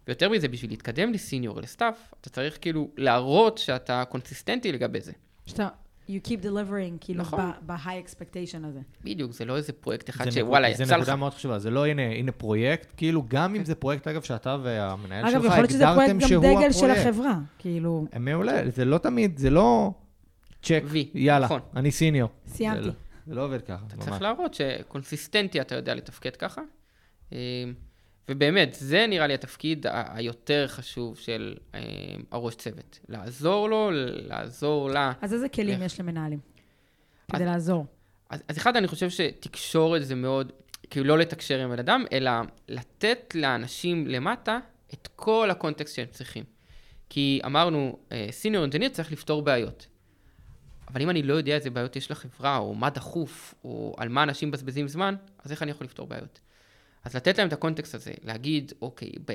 ויותר מזה, בשביל להתקדם ל senior, ל staff, אתה צריך כאילו להראות שאתה קונסיסטנטי לגבי זה. שאתה, you keep delivering, כאילו, נכון. ב-high expectation הזה. בדיוק, זה לא איזה פרויקט אחד זה שוואלה, יצא זה לך. נקודה מאוד חשובה, זה לא הנה, הנה פרויקט, כאילו גם אם זה פרויקט, אגב, שאתה והמנהל אגב, שלך יכול להיות שזה פרויקט הגדרתם גם שהוא דגל של הפרויקט. החברה, כאילו, מעולה, זה לא תמיד, זה לא צ'ק, יאללה, נכון. אני senior. סיימתי. זה לא- זה לא עובד ככה, אתה ממש. צריך להראות שקונסיסטנטי אתה יודע לתפקד ככה. אה, ובאמת, זה נראה לי התפקיד היותר חשוב של אה, הראש צוות. לעזור לו, לעזור לה. אז איזה כלים? יש למנהלים? אז- כדי לעזור. אז, אז אחד, אני חושב שתקשורת זה מאוד, כאילו לא לתקשר עם בן אדם, אלא לתת לאנשים למטה את כל הקונטקסט שהם צריכים. כי אמרנו, senior engineer צריך לפתור בעיות. אבל אם אני לא יודע איזה בעיות יש לחברה, או מה דחוף, או על מה אנשים מבזבזים זמן, אז איך אני יכול לפתור בעיות? אז לתת להם את הקונטקסט הזה, להגיד, אוקיי, ב,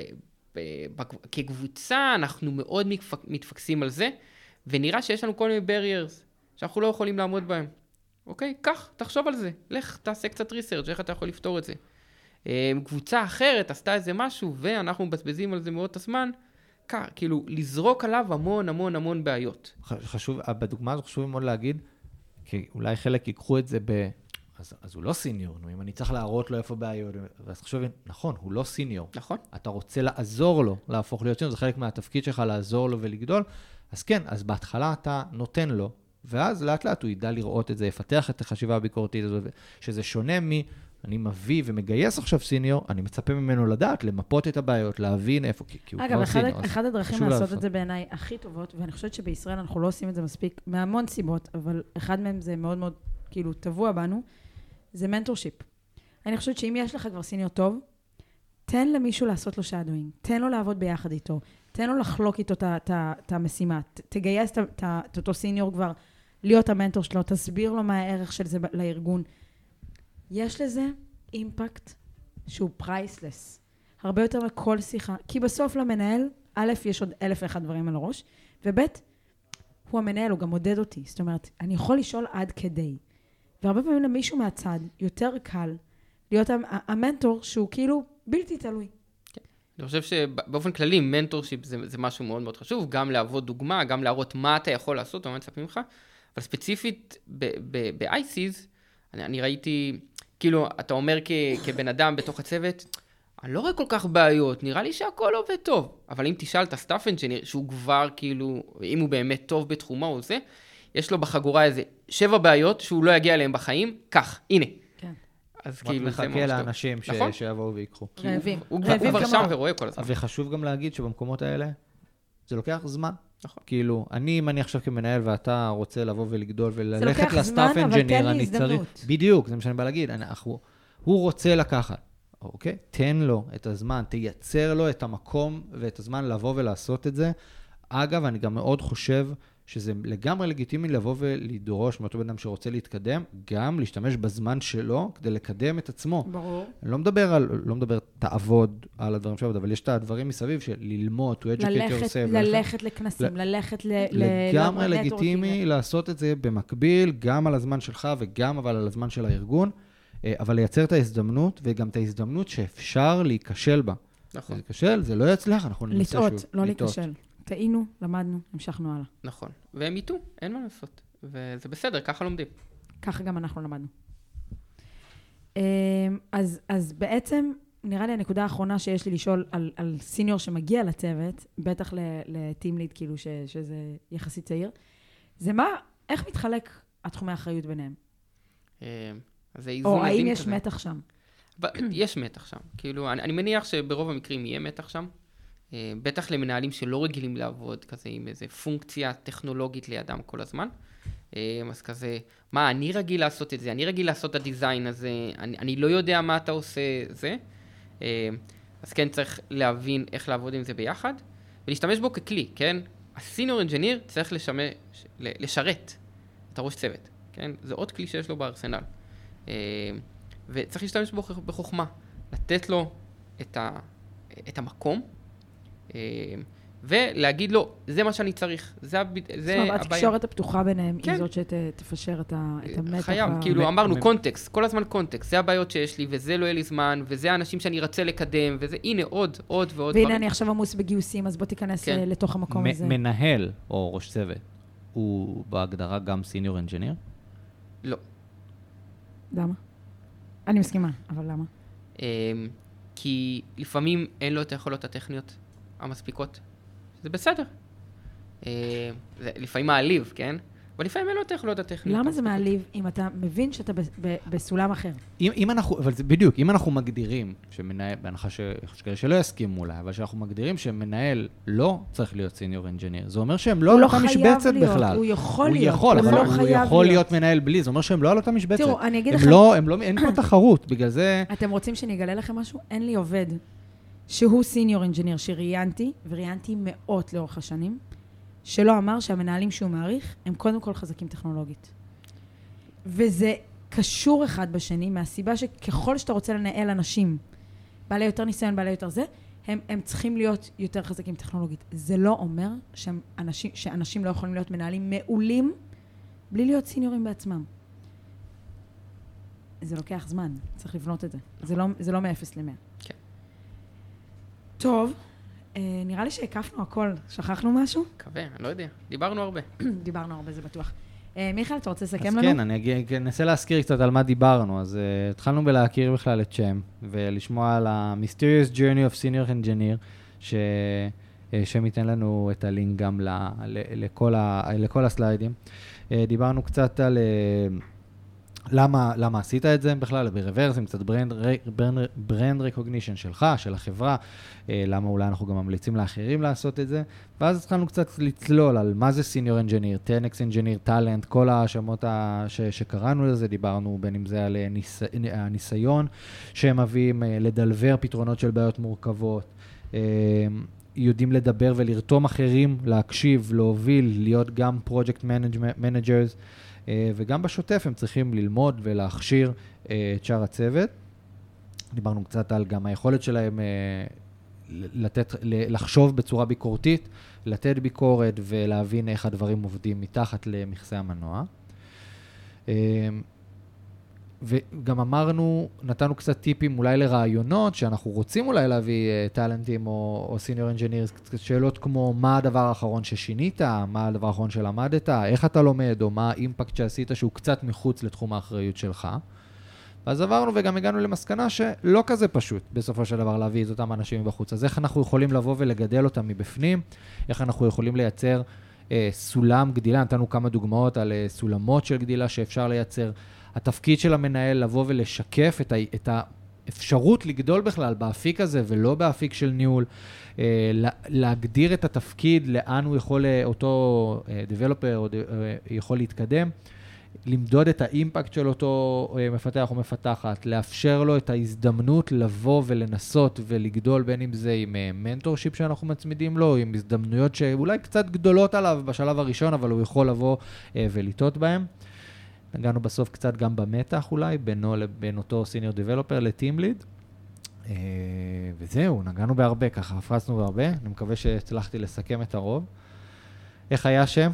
ב, ב, כקבוצה אנחנו מאוד מתפק, מתפקסים על זה, ונראה שיש לנו כל מיני barriers שאנחנו לא יכולים לעמוד בהם. אוקיי? קח, תחשוב על זה. לך, תעשה קצת ריסרצ' איך אתה יכול לפתור את זה. אה, קבוצה אחרת עשתה איזה משהו, ואנחנו מבזבזים על זה מאוד את הזמן. קח, כאילו, לזרוק עליו המון המון המון בעיות. חשוב, בדוגמה הזו חשוב מאוד להגיד, כי אולי חלק ייקחו את זה ב... אז, אז הוא לא סיניור, נו, אם אני צריך להראות לו איפה בעיות, אז חשוב, נכון, הוא לא סיניור. נכון? אתה רוצה לעזור לו להפוך להיות סיניור, זה חלק מהתפקיד שלך לעזור לו ולגדול. אז כן, אז בהתחלה אתה נותן לו, ואז לאט לאט הוא ידע לראות את זה, יפתח את החשיבה הביקורתית הזאת, שזה שונה מ... אני מביא ומגייס עכשיו סיניור, אני מצפה ממנו לדעת, למפות את הבעיות, להבין איפה, כי, כי הוא אגב, כבר אחד, סיניור. אז אחד הדרכים לעשות לעשות. את זה בעיניי הכי טובות, ואני חושבת שבישראל אנחנו לא עושים את זה מספיק, מהמון סיבות, אבל אחד מהם זה מאוד מאוד, כאילו, טבוע בנו, זה mentorship. אני חושבת שאם יש לך כבר senior טוב, תן למישהו לעשות לו shadowing, תן לו לעבוד ביחד איתו. תן לו לחלוק איתו את המשימה. תגייס את אותו senior כבר להיות המנטור שלו, תסביר לו מה הערך של זה לארגון. יש לזה impact שהוא priceless. הרבה יותר מכל שיחה. כי בסוף למנהל, א', יש עוד אלף ואחד דברים על הראש, וב', הוא המנהל, הוא גם מודד אותי. זאת אומרת, אני יכול לשאול עד כדי. והרבה פעמים למישהו מהצד יותר קל להיות המ- המנטור שהוא כאילו בלתי תלוי. אני חושב שבאופן כללי, mentorship זה, זה משהו מאוד מאוד חשוב, גם להוות דוגמה, גם להראות מה אתה יכול לעשות, מה מצפים ממך, אבל ספציפית ב-ICs, אני, אני ראיתי, כאילו, אתה אומר כ, כבן אדם בתוך הצוות, אני לא רואה כל כך בעיות, נראה לי שהכל עובד טוב. אבל אם תשאל את ה staff engineer, שהוא כבר כאילו, אם הוא באמת טוב בתחומו או זה, יש לו בחגורה איזה שבע בעיות שהוא לא יגיע אליהן בחיים, כך, הנה. כן. אז רק כאילו, זה מחכה ממש טוב. לאנשים ש- נכון? שיבואו ויקחו. רעבים. הוא כבר רעבים הוא כבר. שם ורואה כל הזמן. וחשוב גם להגיד שבמקומות האלה, זה לוקח זמן. נכון. כאילו, אני, אם אני עכשיו כמנהל ואתה רוצה לבוא ולגדול וללכת לוקח לסטאפ זמן, אבל תן אנג'יניר, לי אני הזדמנות. צריך... בדיוק, זה מה שאני בא להגיד. אנחנו, הוא רוצה לקחת, אוקיי? תן לו את הזמן, תייצר לו את המקום ואת הזמן לבוא ולעשות את זה. אגב, אני גם מאוד חושב שזה לגמרי לגיטימי לבוא ולדרוש מאותו בן אדם שרוצה להתקדם, גם להשתמש בזמן שלו כדי לקדם את עצמו. ברור. אני לא מדבר על, לא מדבר, תעבוד על הדברים שעבוד, אבל יש את הדברים מסביב של ללמוד, to educate ללכת, yourself. ללכת לכנסים, ללכת ל... ל- לגמרי ל- לגיטימי לעשות את זה במקביל, גם על הזמן שלך וגם אבל על הזמן של הארגון, אה, אבל לייצר את ההזדמנות, וגם את ההזדמנות שאפשר להיכשל בה. נכון. זה ייכשל, זה לא יצליח, אנחנו ננסה שוב. לטעות, לא להיכשל. טעינו, למדנו, המשכנו הלאה. נכון. והם יטעו, אין מה לעשות. וזה בסדר, ככה לומדים. ככה גם אנחנו למדנו. אמ, אז, אז בעצם, נראה לי הנקודה האחרונה שיש לי לשאול על, על סיניור שמגיע לצוות, בטח לטים ליד, כאילו, ש, שזה יחסית צעיר, זה מה, איך מתחלק התחומי האחריות ביניהם? אה, אז זה איזון או האם יש כזה. מתח שם? יש מתח שם. כאילו, אני, אני מניח שברוב המקרים יהיה מתח שם. אה, בטח למנהלים שלא רגילים לעבוד כזה עם איזה פונקציה טכנולוגית לידם כל הזמן. אה, אז כזה, מה, אני רגיל לעשות את זה, אני רגיל לעשות את ה design הזה, אני, אני לא יודע מה אתה עושה, זה. אה, אז כן, צריך להבין איך לעבוד עם זה ביחד, ולהשתמש בו ככלי, כן? ה senior engineer צריך לשמש, לשרת את הראש צוות, כן? זה עוד כלי שיש לו בארסנל. וצריך להשתמש בו בחוכמה, לתת לו את, ה, את המקום, ולהגיד לו, זה מה שאני צריך, זה, הב, זאת אומרת, הבעיה. התקשורת הפתוחה ביניהם כן. היא זאת שתפשר את המתח. חייב, כאילו אמרנו קונטקסט, כל הזמן קונטקסט, זה הבעיות שיש לי, וזה לא יהיה לי זמן, וזה האנשים שאני רוצה לקדם, וזה, הנה עוד, עוד ועוד והנה. אני עכשיו עמוס בגיוסים, אז בוא תיכנס כן. אה, לתוך המקום הזה. מנהל או ראש צוות, הוא בהגדרה גם סיניור אנג'יניר? לא. למה? אני מסכימה, אבל למה? אמ, כי לפעמים אין לו את היכולות הטכניות המספיקות. זה בסדר. אמ, זה לפעמים מעליב, כן? אבל לפעמים אין לו את היכולות הטכניות. למה זה. מעליב אם אתה מבין שאתה בסולם אחר? אם, אם אנחנו, אבל זה בדיוק, אם אנחנו מגדירים, שמנהל, בהנחה ש- יש כאלה שלא יסכימו אולי, אבל שאנחנו מגדירים שמנהל לא צריך להיות senior engineer, זה אומר שהם לא על לא אותה משבצת להיות, בכלל. הוא יכול הוא להיות, יכול, הוא אבל לא הוא יכול להיות. להיות מנהל בלי, זה אומר שהם לא על אותה משבצת. תראו, אני אגיד לכם, לא, לא, אין פה תחרות, בגלל זה... אתם רוצים שאני אגלה לכם משהו? אין לי עובד שהוא senior engineer שראיינתי, וראיינתי מאות לאורך השנים, שלא אמר שהמנהלים שהוא מעריך הם קודם כל חזקים טכנולוגית. וזה קשור אחד בשני, מהסיבה שככל שאתה רוצה לנהל אנשים, בעלי יותר ניסיון, בעלי יותר זה, הם, הם צריכים להיות יותר חזקים טכנולוגית. זה לא אומר שהם אנשים, שאנשים לא יכולים להיות מנהלים מעולים בלי להיות סיניורים בעצמם. זה לוקח זמן, צריך לבנות את זה. זה לא, זה לא מ-0 ל-100. כן. טוב, אה, נראה לי שהקפנו הכל. שכחנו משהו? מקווה, אני לא יודע. דיברנו הרבה. דיברנו הרבה, זה בטוח. אה, מיכאל, אתה רוצה לסכם אז לנו? כן, אני אנסה להזכיר קצת על מה דיברנו. אז uh, התחלנו בלהכיר בכלל את שם, ולשמוע על ה-Mysterious Journey of Senior Engineer, ששם ייתן לנו את הלינק גם ל, ל, לכל, ה, לכל הסליידים. דיברנו קצת על למה, למה עשית את זה בכלל, ב Reversim, קצת brand, brand, brand recognition שלך, של החברה, uh, למה אולי אנחנו גם ממליצים לאחרים לעשות את זה. ואז התחלנו קצת לצלול על מה זה senior engineer, 10x engineer, talent, כל השמות ה- ש- שקראנו לזה, דיברנו בין אם זה על אה, ניס- הניסיון שהם מביאים, אה, ל deliver פתרונות של בעיות מורכבות. אה, יודעים לדבר ולרתום אחרים, להקשיב, להוביל, להיות גם project managers, וגם בשוטף הם צריכים ללמוד ולהכשיר אה, את שאר הצוות. דיברנו קצת על גם היכולת שלהם אה, לתת, לחשוב בצורה ביקורתית, לתת ביקורת ולהבין איך הדברים עובדים מתחת למכסה המנוע. אה, וגם אמרנו, נתנו קצת טיפים אולי לרעיונות, שאנחנו רוצים אולי להביא uh, טאלנטים או, או senior engineers, שאלות כמו מה הדבר האחרון ששינית, מה הדבר האחרון שלמדת, איך אתה לומד, או מה ה impact שעשית שהוא קצת מחוץ לתחום האחריות שלך. ואז עברנו וגם הגענו למסקנה שלא כזה פשוט בסופו של דבר להביא את אותם אנשים מבחוץ. אז איך אנחנו יכולים לבוא ולגדל אותם מבפנים, איך אנחנו יכולים לייצר אה, סולם גדילה, נתנו כמה דוגמאות על אה, סולמות של גדילה שאפשר לייצר. התפקיד של המנהל לבוא ולשקף את, ה, את האפשרות לגדול בכלל באפיק הזה ולא באפיק של ניהול, אה, להגדיר את התפקיד, לאן הוא יכול, אה, אותו אה, developer יכול להתקדם. למדוד את ה impact של אותו מפתח או מפתחת, לאפשר לו את ההזדמנות לבוא ולנסות ולגדול, בין אם זה עם mentorship שאנחנו מצמידים לו, עם הזדמנויות שאולי קצת גדולות עליו בשלב הראשון, אבל הוא יכול לבוא ולטעות בהן. נגענו בסוף קצת גם במתח אולי, בינו לבין אותו סיניור דיבלופר לטים ליד. וזהו, נגענו בהרבה, ככה הפרצנו בהרבה, אני מקווה שהצלחתי לסכם את הרוב. איך היה השם?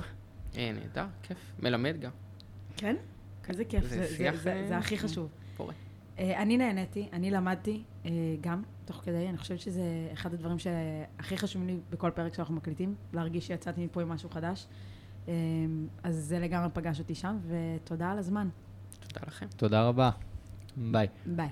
אה, נהדר, כיף, מלמד גם. כן? כזה כיף, זה, זה, זה, זה, זה הכי חשוב. פורה. אה, אני נהניתי, אני למדתי אה, גם תוך כדי, אני חושבת שזה אחד הדברים שהכי חשובים לי בכל פרק שאנחנו מקליטים, להרגיש שיצאתי מפה עם משהו חדש. אמ, אז זה לגמרי פגש אותי שם, ותודה על הזמן. תודה לכם. תודה רבה. ביי. ביי.